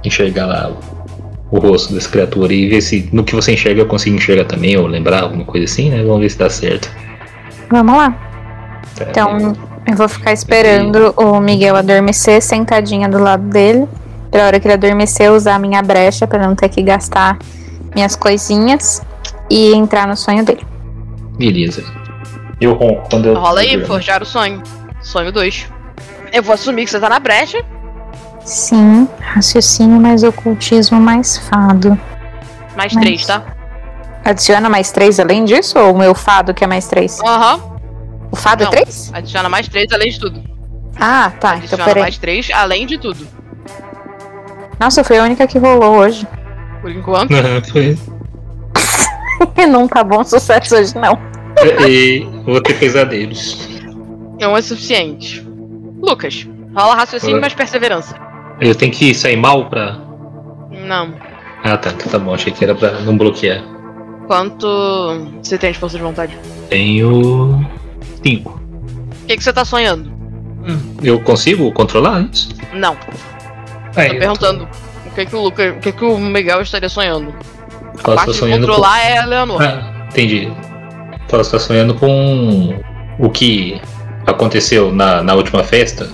enxergar lá o, o rosto dessa criatura e ver se no que você enxerga eu consigo enxergar também, ou lembrar alguma coisa assim, né? Vamos ver se dá certo. Vamos lá. Tá, Então, eu vou ficar esperando o Miguel adormecer, sentadinha do lado dele. Pra hora que ele adormecer, eu usar a minha brecha pra não ter que gastar minhas coisinhas e entrar no sonho dele. Beleza. Eu ronco quando eu. Rola aí, eu forjar o sonho. Sonho 2. Eu vou assumir que você tá na brecha. Sim, raciocínio mais ocultismo mais fado. Mais Mas- 3, tá? Adiciona mais três além disso? Ou o meu fado que é mais três? Aham. O fado Não. é três? Adiciona mais 3 além de tudo. Ah, tá. Então Adiciona peraí. mais 3 além de tudo. Nossa, eu fui a única que rolou hoje. Por enquanto. Aham, foi. não tá bom sucesso hoje, não. E vou ter pesadelos. Não é suficiente. Lucas, rola raciocínio mais perseverança. Eu tenho que sair mal pra. Não. Ah tá, tá bom, achei que era pra não bloquear. Quanto você tem de força de vontade? Tenho. Cinco. O que, que você tá sonhando? Eu consigo controlar isso? Não. Aí, Tô perguntando. O que, que o Lucas. O que, que o Miguel estaria sonhando? A Posso parte de sonhando com... controlar é a Leonor. Ah, entendi. Posso estar sonhando com o que aconteceu na, na última festa.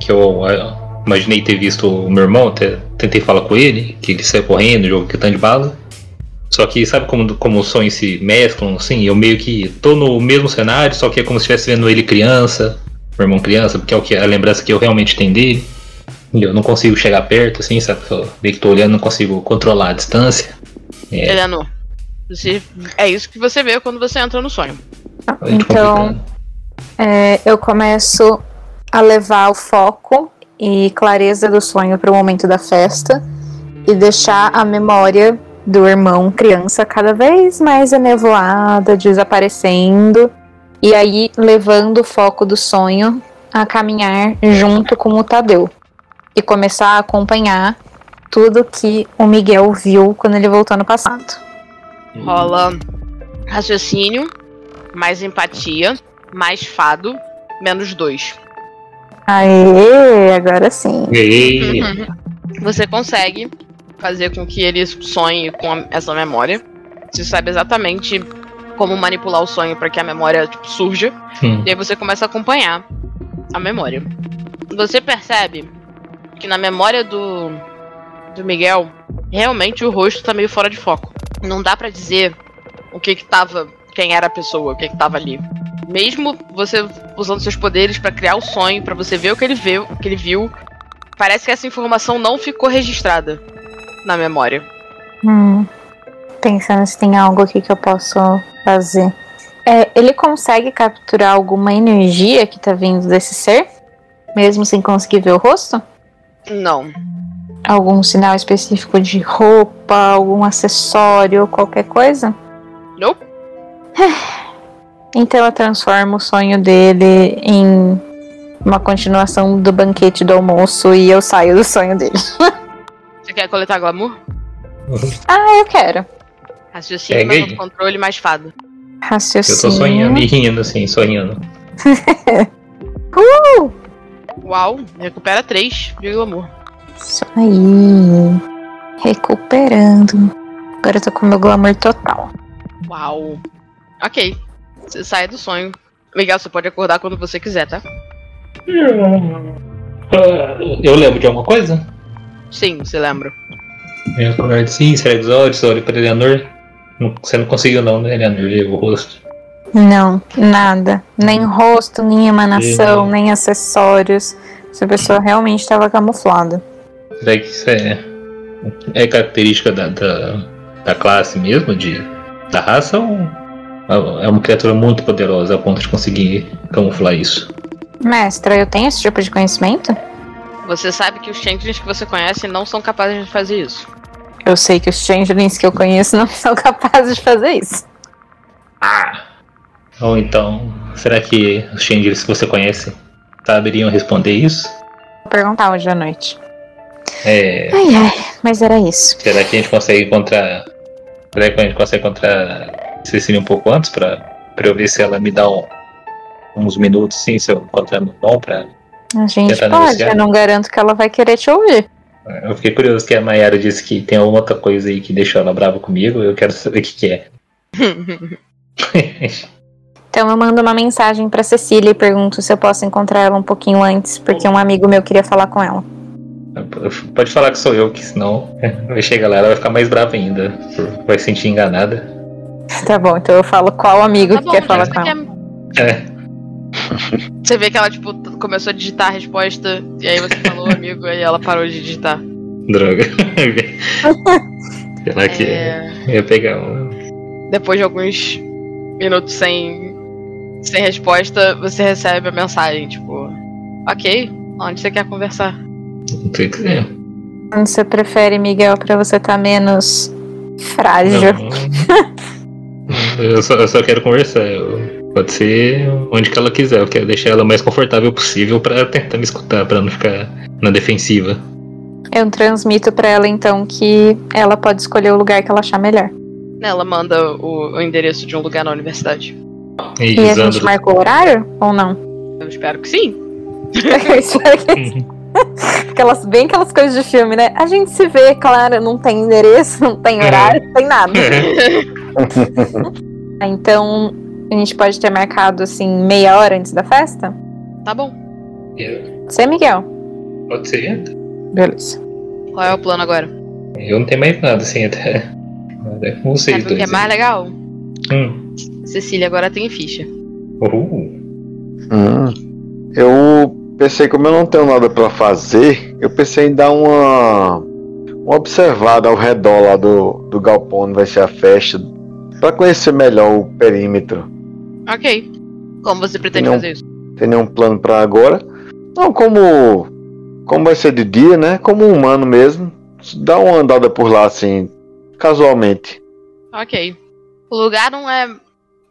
Que eu ah, imaginei ter visto o meu irmão, até tentei falar com ele, que ele saiu correndo, jogou quitão de bala. Só que sabe como, como os sonhos se mesclam, assim? Eu meio que tô no mesmo cenário, só que é como se estivesse vendo ele criança, meu irmão criança, porque é o que, a lembrança que eu realmente tenho dele. E eu não consigo chegar perto, assim, sabe? Eu meio que tô olhando, não consigo controlar a distância. É, Eleanor. Você, é isso que você vê quando você entra no sonho. Então, é, eu começo a levar o foco e clareza do sonho para o momento da festa e deixar a memória do irmão criança cada vez mais enevoada, desaparecendo, e aí levando o foco do sonho a caminhar junto com o Tadeu e começar a acompanhar tudo que o Miguel viu quando ele voltou no passado. Rola raciocínio, mais empatia, mais fado, menos dois. Aê, agora sim. E... Você consegue fazer com que ele sonhe com a- essa memória. Você sabe exatamente como manipular o sonho para que a memória tipo, surja. Hum. E aí você começa a acompanhar a memória. Você percebe que na memória do, do Miguel, realmente o rosto tá meio fora de foco. Não dá pra dizer o que que tava, quem era a pessoa, o que que tava ali. Mesmo você usando seus poderes pra criar o sonho, pra você ver o que ele viu, o que ele viu, parece que essa informação não ficou registrada na memória. Hum, pensando se tem algo aqui que eu posso fazer. É, ele consegue capturar alguma energia que tá vindo desse ser? Mesmo sem conseguir ver o rosto? Não. Algum sinal específico de roupa, algum acessório, qualquer coisa? Nope. Então eu transformo o sonho dele em uma continuação do banquete do almoço e eu saio do sonho dele. Você quer coletar glamour? Ah, eu quero. Raciocínio, Pega aí. menos controle, mais fado. Eu Raciocínio. tô sonhando e rindo, assim, sonhando. Uau, recupera 3 de glamour. Isso aí. Recuperando. Agora eu tô com meu glamour total. Uau. Ok. Você sai do sonho. Miguel, você pode acordar quando você quiser, tá? Eu lembro de alguma coisa? Sim, você lembra. Eu acordo sim, será dos olhos, olho pra Eleanor. Não- Você não conseguiu não, né, Eleanor, ver o rosto. Não, nada. Nem rosto, nem emanação, Uhum. nem acessórios. Essa pessoa realmente estava camuflada. Será que isso é, é característica da, da, da classe mesmo, de, da raça, ou é uma criatura muito poderosa a ponto de conseguir camuflar isso? Mestra, eu tenho esse tipo de conhecimento? Você sabe que os changelings que você conhece não são capazes de fazer isso. Eu sei que os changelings que eu conheço não são capazes de fazer isso. Ou então, será que os changelings que você conhece saberiam responder isso? Vou perguntar hoje à noite. É, Ai, ai, mas era isso. será que a gente consegue encontrar. Será que a gente consegue encontrar Cecília um pouco antes pra, pra eu ver se ela me dá um- uns minutos, sim, se eu encontrar no bom pra. A gente Tentar pode, eu não garanto que ela vai querer te ouvir. Eu fiquei curioso que a Mayara disse que tem alguma outra coisa aí que deixou ela brava comigo, eu quero saber o que, que é. Então eu mando uma mensagem pra Cecília e pergunto se eu posso encontrar ela um pouquinho antes, porque um amigo meu queria falar com ela. Pode falar que sou eu, que senão vai chegar lá, ela vai ficar mais brava ainda. Vai se sentir enganada. Tá bom, então eu falo qual amigo Tá que bom, quer falar com ela. quer- É, Você vê que ela, tipo, começou a digitar a resposta, e aí você falou, amigo, aí ela parou de digitar. droga. Sei lá que É, ia pegar um. depois de alguns minutos sem, sem resposta, você recebe a mensagem, tipo, ok, onde você quer conversar? O que quiser. Onde você prefere, Miguel, pra você estar menos frágil? Não. Eu só, eu só quero conversar. eu- pode ser onde que ela quiser. Eu quero deixar ela o mais confortável possível pra tentar me escutar, pra não ficar na defensiva. Eu transmito pra ela então que ela pode escolher o lugar que ela achar melhor. Ela manda o, o endereço de um lugar na universidade. E, E a gente marcou o horário ou não? Eu espero que sim. Espero que- aquelas, bem aquelas coisas de filme, né? A gente se vê, claro, não tem endereço, não tem horário, não tem nada. Então, a gente pode ter marcado assim meia hora antes da festa? Tá bom. Você, Miguel? Pode ser. Beleza. Qual é o plano agora? Eu não tenho mais nada assim até. É com vocês Sabe o que é dois. mais legal? Hum. Cecília agora tem ficha. Uhul. Hum. Eu pensei, como eu não tenho nada pra fazer, eu pensei em dar uma, uma observada ao redor lá do, do galpão onde vai ser a festa, Pra conhecer melhor o perímetro. Ok. Como você pretende Não. fazer isso? Tem nenhum plano pra agora? Não, como. Como vai ser de dia, né? Como um humano mesmo. Dá uma andada por lá assim. Casualmente. Ok. O lugar não é.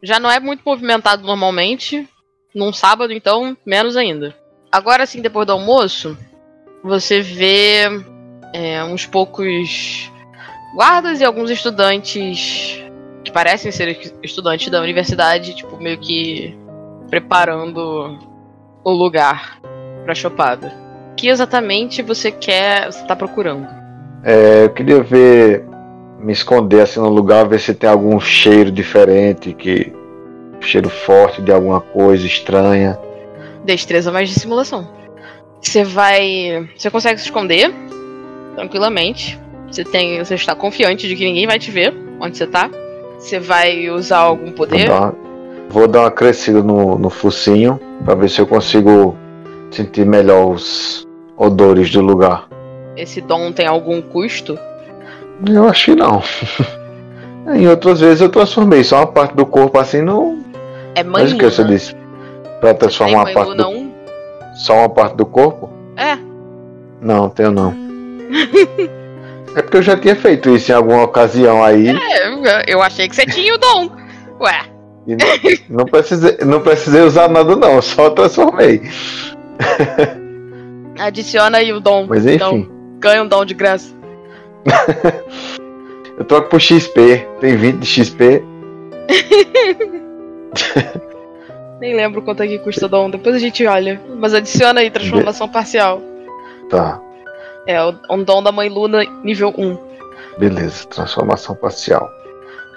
Já não é muito movimentado normalmente. Num sábado, então, menos ainda. Agora sim, depois do almoço, você vê é, uns poucos guardas e alguns estudantes parecem ser estudantes da universidade, tipo, meio que preparando o lugar pra chopada. O que exatamente você quer. Você tá procurando? É, eu queria ver. Me esconder assim no lugar, ver se tem algum cheiro diferente, que. Cheiro forte de alguma coisa estranha. Destreza mais dissimulação. Você vai. Você consegue se esconder tranquilamente. Você tem. Você está confiante de que ninguém vai te ver onde você tá. Você vai usar algum Vou poder. dar, uma- vou dar uma crescida no, no focinho pra ver se eu consigo sentir melhor os odores do lugar. Esse dom tem algum custo. Eu acho que não. em outras vezes eu transformei só uma parte do corpo assim no. É Não mãe esqueça Luna. disso. Pra Tem transformar uma parte do, 1? só uma parte do corpo? É. Não, tenho não. é porque eu já tinha feito isso em alguma ocasião aí. É, eu achei que você tinha o dom. Ué. e não, precisei, não precisei usar nada não, só transformei. Adiciona aí o dom. Mas Então, enfim, ganha um dom de graça. eu troco por XP. Tem 20 de XP. Nem lembro quanto é que custa o dom. Depois a gente olha. Mas adiciona aí transformação parcial. Tá, É, um dom da mãe Luna nível 1. beleza. Transformação parcial.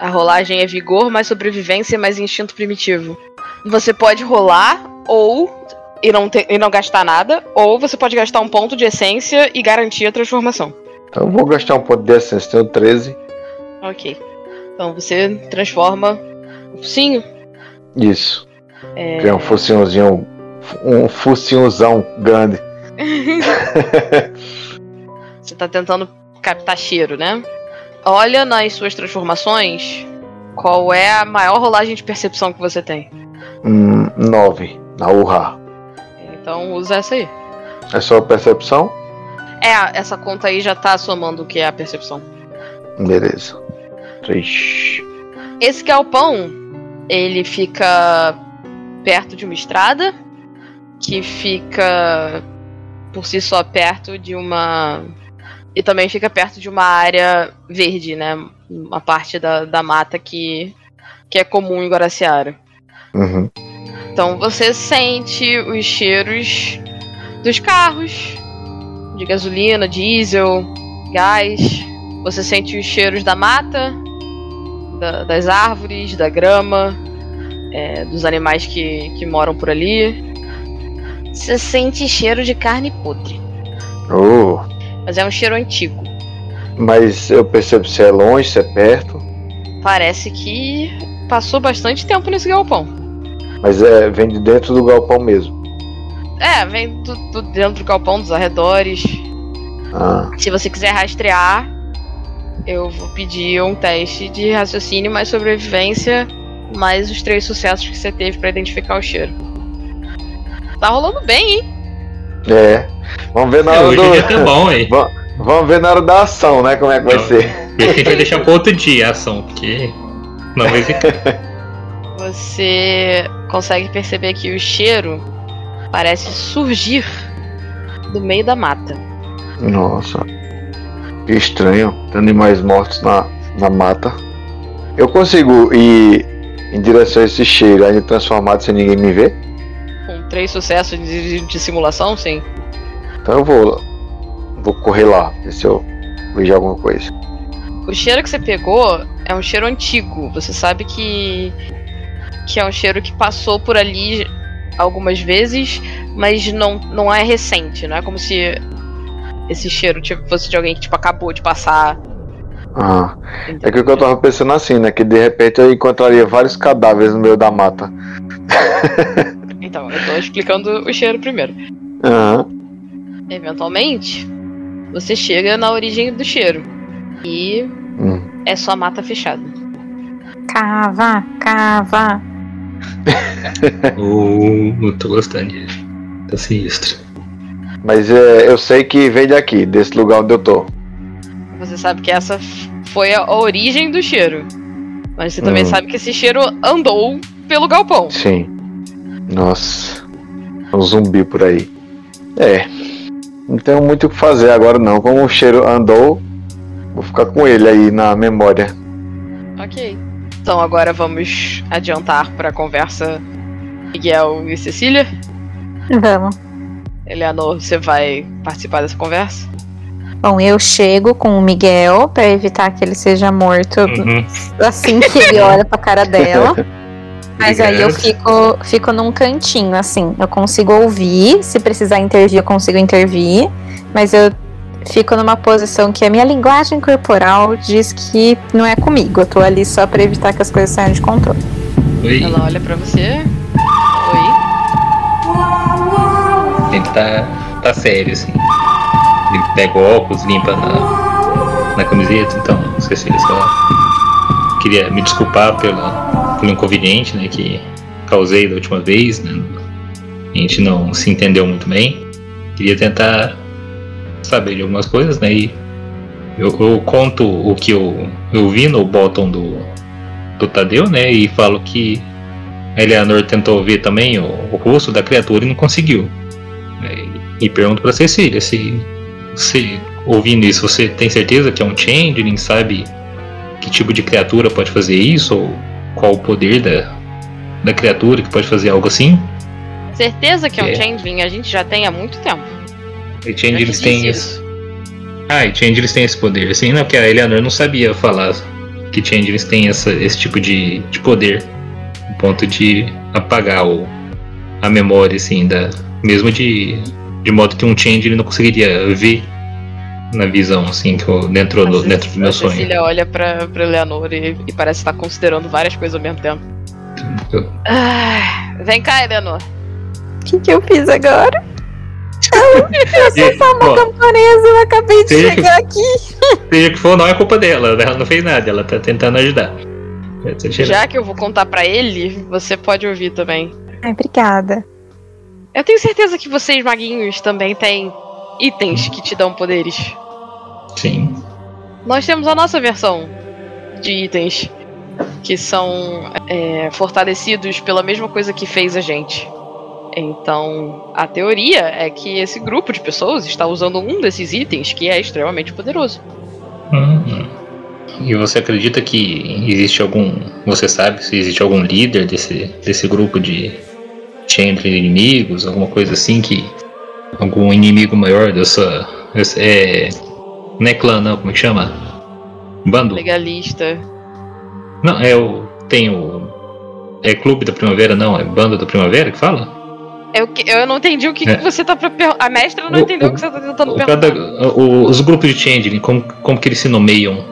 A rolagem é vigor, mais sobrevivência, mais instinto primitivo. Você pode rolar ou e não, ter- e não gastar nada, ou você pode gastar um ponto de essência e garantir a transformação. Então eu vou gastar um ponto de essência. Tenho 13. Ok. Então você transforma o focinho. Isso. É, Que é um focinhozinho. Um focinhozão grande. Tá tentando captar cheiro, né? Olha nas suas transformações qual é a maior rolagem de percepção que você tem. Hum, 9. Na urra. Então usa essa aí. É só percepção? É, essa conta aí já tá somando o que é a percepção. Beleza. 3. Esse galpão, ele fica perto de uma estrada que fica por si só perto de uma e também fica perto de uma área verde, né? Uma parte da, da mata que que é comum em Guaraciara. Uhum. Então você sente os cheiros dos carros, de gasolina, diesel, gás. Você sente os cheiros da mata, da- das árvores, da grama, é, dos animais que, que moram por ali. Você sente cheiro de carne podre, Oh, mas é um cheiro antigo. mas eu percebo se é longe, se é perto. Parece que passou bastante tempo nesse galpão. Mas é, vem de dentro do galpão mesmo. É, vem do, do dentro do galpão, dos arredores. Ah, Se você quiser rastrear, eu vou pedir um teste de raciocínio mais sobrevivência, mais os três sucessos que você teve pra identificar o cheiro. Tá rolando bem, hein? é. Vamos ver na É, hora hoje do. dia tá bom. Va- Vamos ver na hora da ação, né? Como é que vai Não. ser. E a gente vai deixar pro outro dia a ação, porque. Não vai ficar. Você consegue perceber que o cheiro parece surgir do meio da mata. Nossa. Que estranho. Tem animais mortos na, na mata. Eu consigo ir em direção a esse cheiro, ainda transformado sem ninguém me ver? Com três sucessos de, de simulação, sim. Então eu vou. Vou correr lá, ver se eu vejo alguma coisa. O cheiro que você pegou é um cheiro antigo. Você sabe que que é um cheiro que passou por ali algumas vezes, mas não, não é recente, não é como se esse cheiro tipo, fosse de alguém que tipo acabou de passar. Ah. É que eu tava pensando assim, né? Que de repente eu encontraria vários cadáveres no meio da mata. Então, eu tô explicando o cheiro primeiro. Aham. Eventualmente, você chega na origem do cheiro. E Hum. é só mata fechada. Cava, cava. Oh, não tô gostando disso. Tá sinistro. Mas é, eu sei que vem daqui, desse lugar onde eu tô. Você sabe que essa foi a origem do cheiro. Mas você também Hum. sabe que esse cheiro andou pelo galpão. Sim. Nossa. Um zumbi por aí. É. Não tenho muito o que fazer agora não. Como o cheiro andou, vou ficar com ele aí na memória. Ok. Então agora vamos adiantar para a conversa Miguel e Cecília. Vamos. Eleanor, você vai participar dessa conversa? Bom, eu chego com o Miguel pra evitar que ele seja morto Uhum. assim que ele olha pra cara dela. Mas aí eu fico, fico num cantinho, assim. Eu consigo ouvir, se precisar intervir, eu consigo intervir. Mas eu fico numa posição que a minha linguagem corporal diz que não é comigo. Eu tô ali só pra evitar que as coisas saiam de controle. Oi. Ela olha pra você. Oi. Ele tá, tá sério, assim. Ele pega o óculos, limpa na, na camiseta, então, ele só queria me desculpar pela, pelo inconveniente, né, que causei da última vez, né. A gente não se entendeu muito bem. Queria tentar saber de algumas coisas, né, e eu, eu conto o que eu, eu vi no bottom do, do Tadeu, né, e falo que a Eleanor tentou ver também o, o rosto da criatura e não conseguiu. É, E pergunto pra Cecília se você, ouvindo isso, você tem certeza que é um changeling? Sabe que tipo de criatura pode fazer isso? Ou qual o poder da, da criatura que pode fazer algo assim? Certeza que é um É. changeling a gente já tem há muito tempo. E Já te changelings disse têm esse. isso. Ah, e changelings têm esse poder. Assim, não, porque a Eleanor não sabia falar que changelings têm essa, esse tipo de, de poder. No ponto de apagar o, a memória, assim, da. Mesmo de. De modo que um changeling não conseguiria ver na visão, assim, que eu, dentro, do, A Ce- dentro do meu a sonho. Cecília olha pra, pra Eleanor e, e parece estar considerando várias coisas ao mesmo tempo. Eu- Ah, vem cá, Eleanor. O que, que eu fiz agora? E, ó, Camponesa, eu acabei de chegar aqui. seja que for, não é culpa dela. Ela não fez nada, ela tá tentando ajudar. Eu- Já que eu vou contar pra ele, você pode ouvir também. Ai, obrigada. Eu tenho certeza que vocês, maguinhos, também têm itens que te dão poderes. Sim. Nós temos a nossa versão de itens que são é, fortalecidos pela mesma coisa que fez a gente. Então, a teoria é que esse grupo de pessoas está usando um desses itens que é extremamente poderoso. Uhum. E você acredita que existe algum. Você sabe se existe algum líder desse, desse grupo de changeling inimigos, alguma coisa assim que. Algum inimigo maior dessa. é. Não é clã, não, como é que chama? Bando? Legalista. Não, é o. Tem o. É Clube da Primavera, não, é Bando da Primavera que fala? Eu, que- eu não entendi o que, É. que você tá A mestra não O- entendeu o, o- que você tá tentando O perguntar. cada- o- os grupos de changeling, como, como que eles se nomeiam?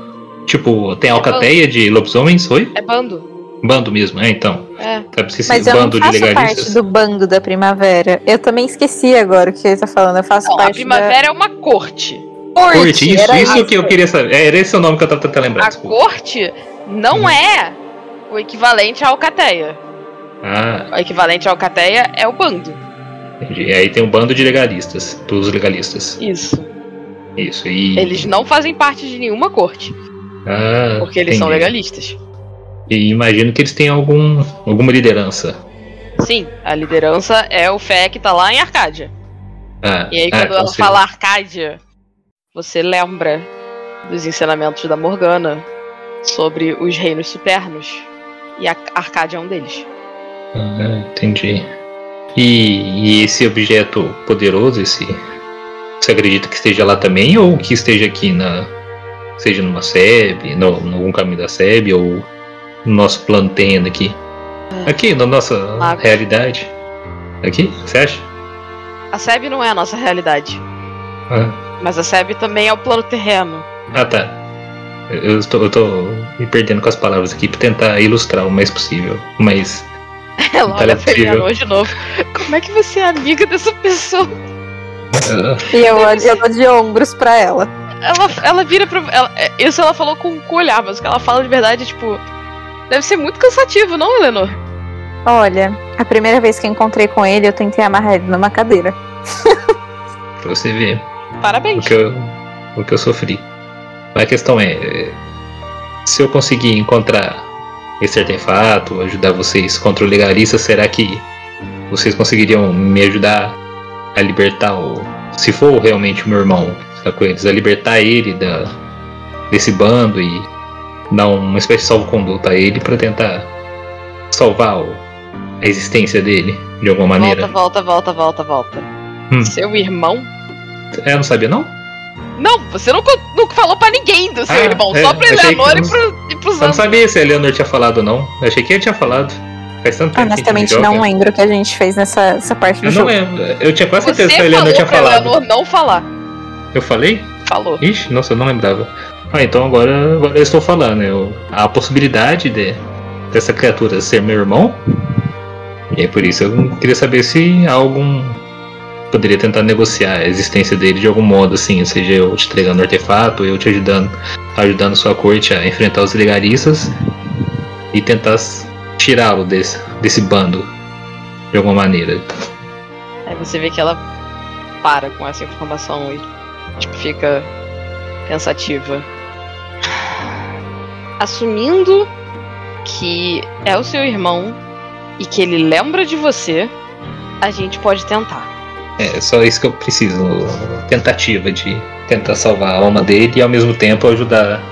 Tipo, tem a alcateia de lobisomens, oi? É bando. Bando mesmo, é então. É. Mas eu não bando faço parte do bando da primavera. Eu também esqueci agora o que ele tá falando. Eu faço Não, a parte primavera é uma corte. da Corte, isso, era isso que eu queria saber. É, era esse o nome que eu tava tentando lembrar, A desculpa. corte não Hum. é o equivalente à alcateia. Ah, O equivalente à alcateia é o bando. entendi. E aí tem um bando de legalistas, dos legalistas. Isso. Isso, e. Eles não fazem parte de nenhuma corte, Ah, porque eles são entendi. legalistas. E imagino que eles têm algum, alguma liderança. Sim, a liderança é o Fé que tá lá em Arcádia. Ah, E aí, ah, quando ela você- fala Arcádia, você lembra dos ensinamentos da Morgana sobre os reinos supernos. E a Arcádia é um deles. Ah, entendi. E, e esse objeto poderoso, esse. Você acredita que esteja lá também ou que esteja aqui na. Seja numa SEB, no, algum caminho da SEB, ou no nosso plano terreno aqui? Aqui, na nossa Lago. realidade. Aqui? Você acha? A SEB não é a nossa realidade. Ah, Mas a SEB também é o plano terreno. ah, tá. Eu estou, eu tô me perdendo com as palavras aqui pra tentar ilustrar o mais possível. Mas. Ela Tá olha pra. Eleanor de novo. Como é que você é amiga dessa pessoa? ah, E eu olho eu dou de ombros pra ela. Ela, ela vira pra. Ela, é, isso ela falou com, com o olhar, mas o que ela fala de verdade é tipo. Deve ser muito cansativo, não, Eleanor? Olha, a primeira vez que encontrei com ele, eu tentei amarrar ele numa cadeira. pra você ver. Parabéns. O que eu, o que eu sofri. Mas a questão é: se eu conseguir encontrar esse artefato, ajudar vocês contra o legalista, será que vocês conseguiriam me ajudar a libertar o. Se for realmente o meu irmão, tá com eles, a libertar ele da, desse bando e dar uma espécie de salvo-conduto a ele para tentar salvar o, a existência dele de alguma maneira. Volta, volta, volta, volta, volta. Hum. Seu irmão? É, eu não sabia não? Não, você não, não falou pra ninguém do seu ah, irmão, é, só pra Eleanor que... e, pro, e pros Eu não sabia se a Eleanor tinha falado ou não. Eu achei que ele tinha falado. Faz tanto tempo Honestamente, que não lembro o que a gente fez nessa essa parte do eu jogo. Eu não lembro. Eu tinha quase certeza que a Eleanor tinha falado. Eleanor não falar. Eu falei? Falou. Ixi, nossa, eu não lembrava. Ah, então agora, agora eu estou falando. Eu, a possibilidade de, dessa criatura ser meu irmão. E é por isso eu queria saber se algum. Poderia tentar negociar a existência dele de algum modo, assim, seja eu te entregando artefato, eu te ajudando, ajudando sua corte a enfrentar os legalistas e tentar tirá-lo desse, desse bando de alguma maneira. Aí você vê que ela para com essa informação e tipo, fica pensativa assumindo que é o seu irmão e que ele lembra de você, a gente pode tentar. É só isso que eu preciso. Tentativa de tentar salvar a alma dele e ao mesmo tempo ajudar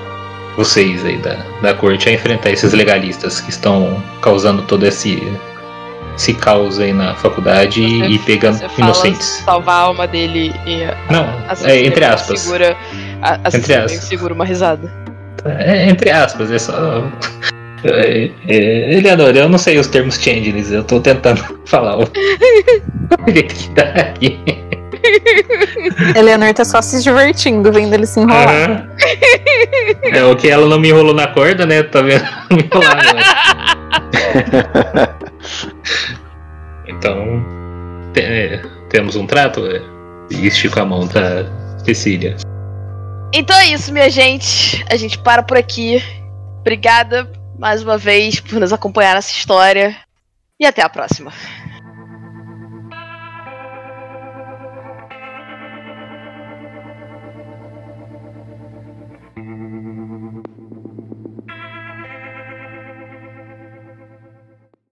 vocês aí da, da corte a enfrentar esses legalistas que estão causando todo esse, esse caos aí na faculdade você, e pegando inocentes. Salvar a alma dele e. Não, é entre aspas. Segura, a, entre aspas. segura uma risada. É, entre aspas, é só. É, é, Eleanor, eu não sei os termos changelings, eu tô tentando falar o jeito que tá aqui. Eleanor tá só se divertindo vendo ele se enrolar. Uhum. É o que ela não me enrolou na corda, né? Tá vendo? me enrolar Então, te, é, temos um trato? É, e estico a mão pra Cecília. Então é isso, minha gente. A gente para por aqui. Obrigada mais uma vez por nos acompanhar nessa história. E até a próxima.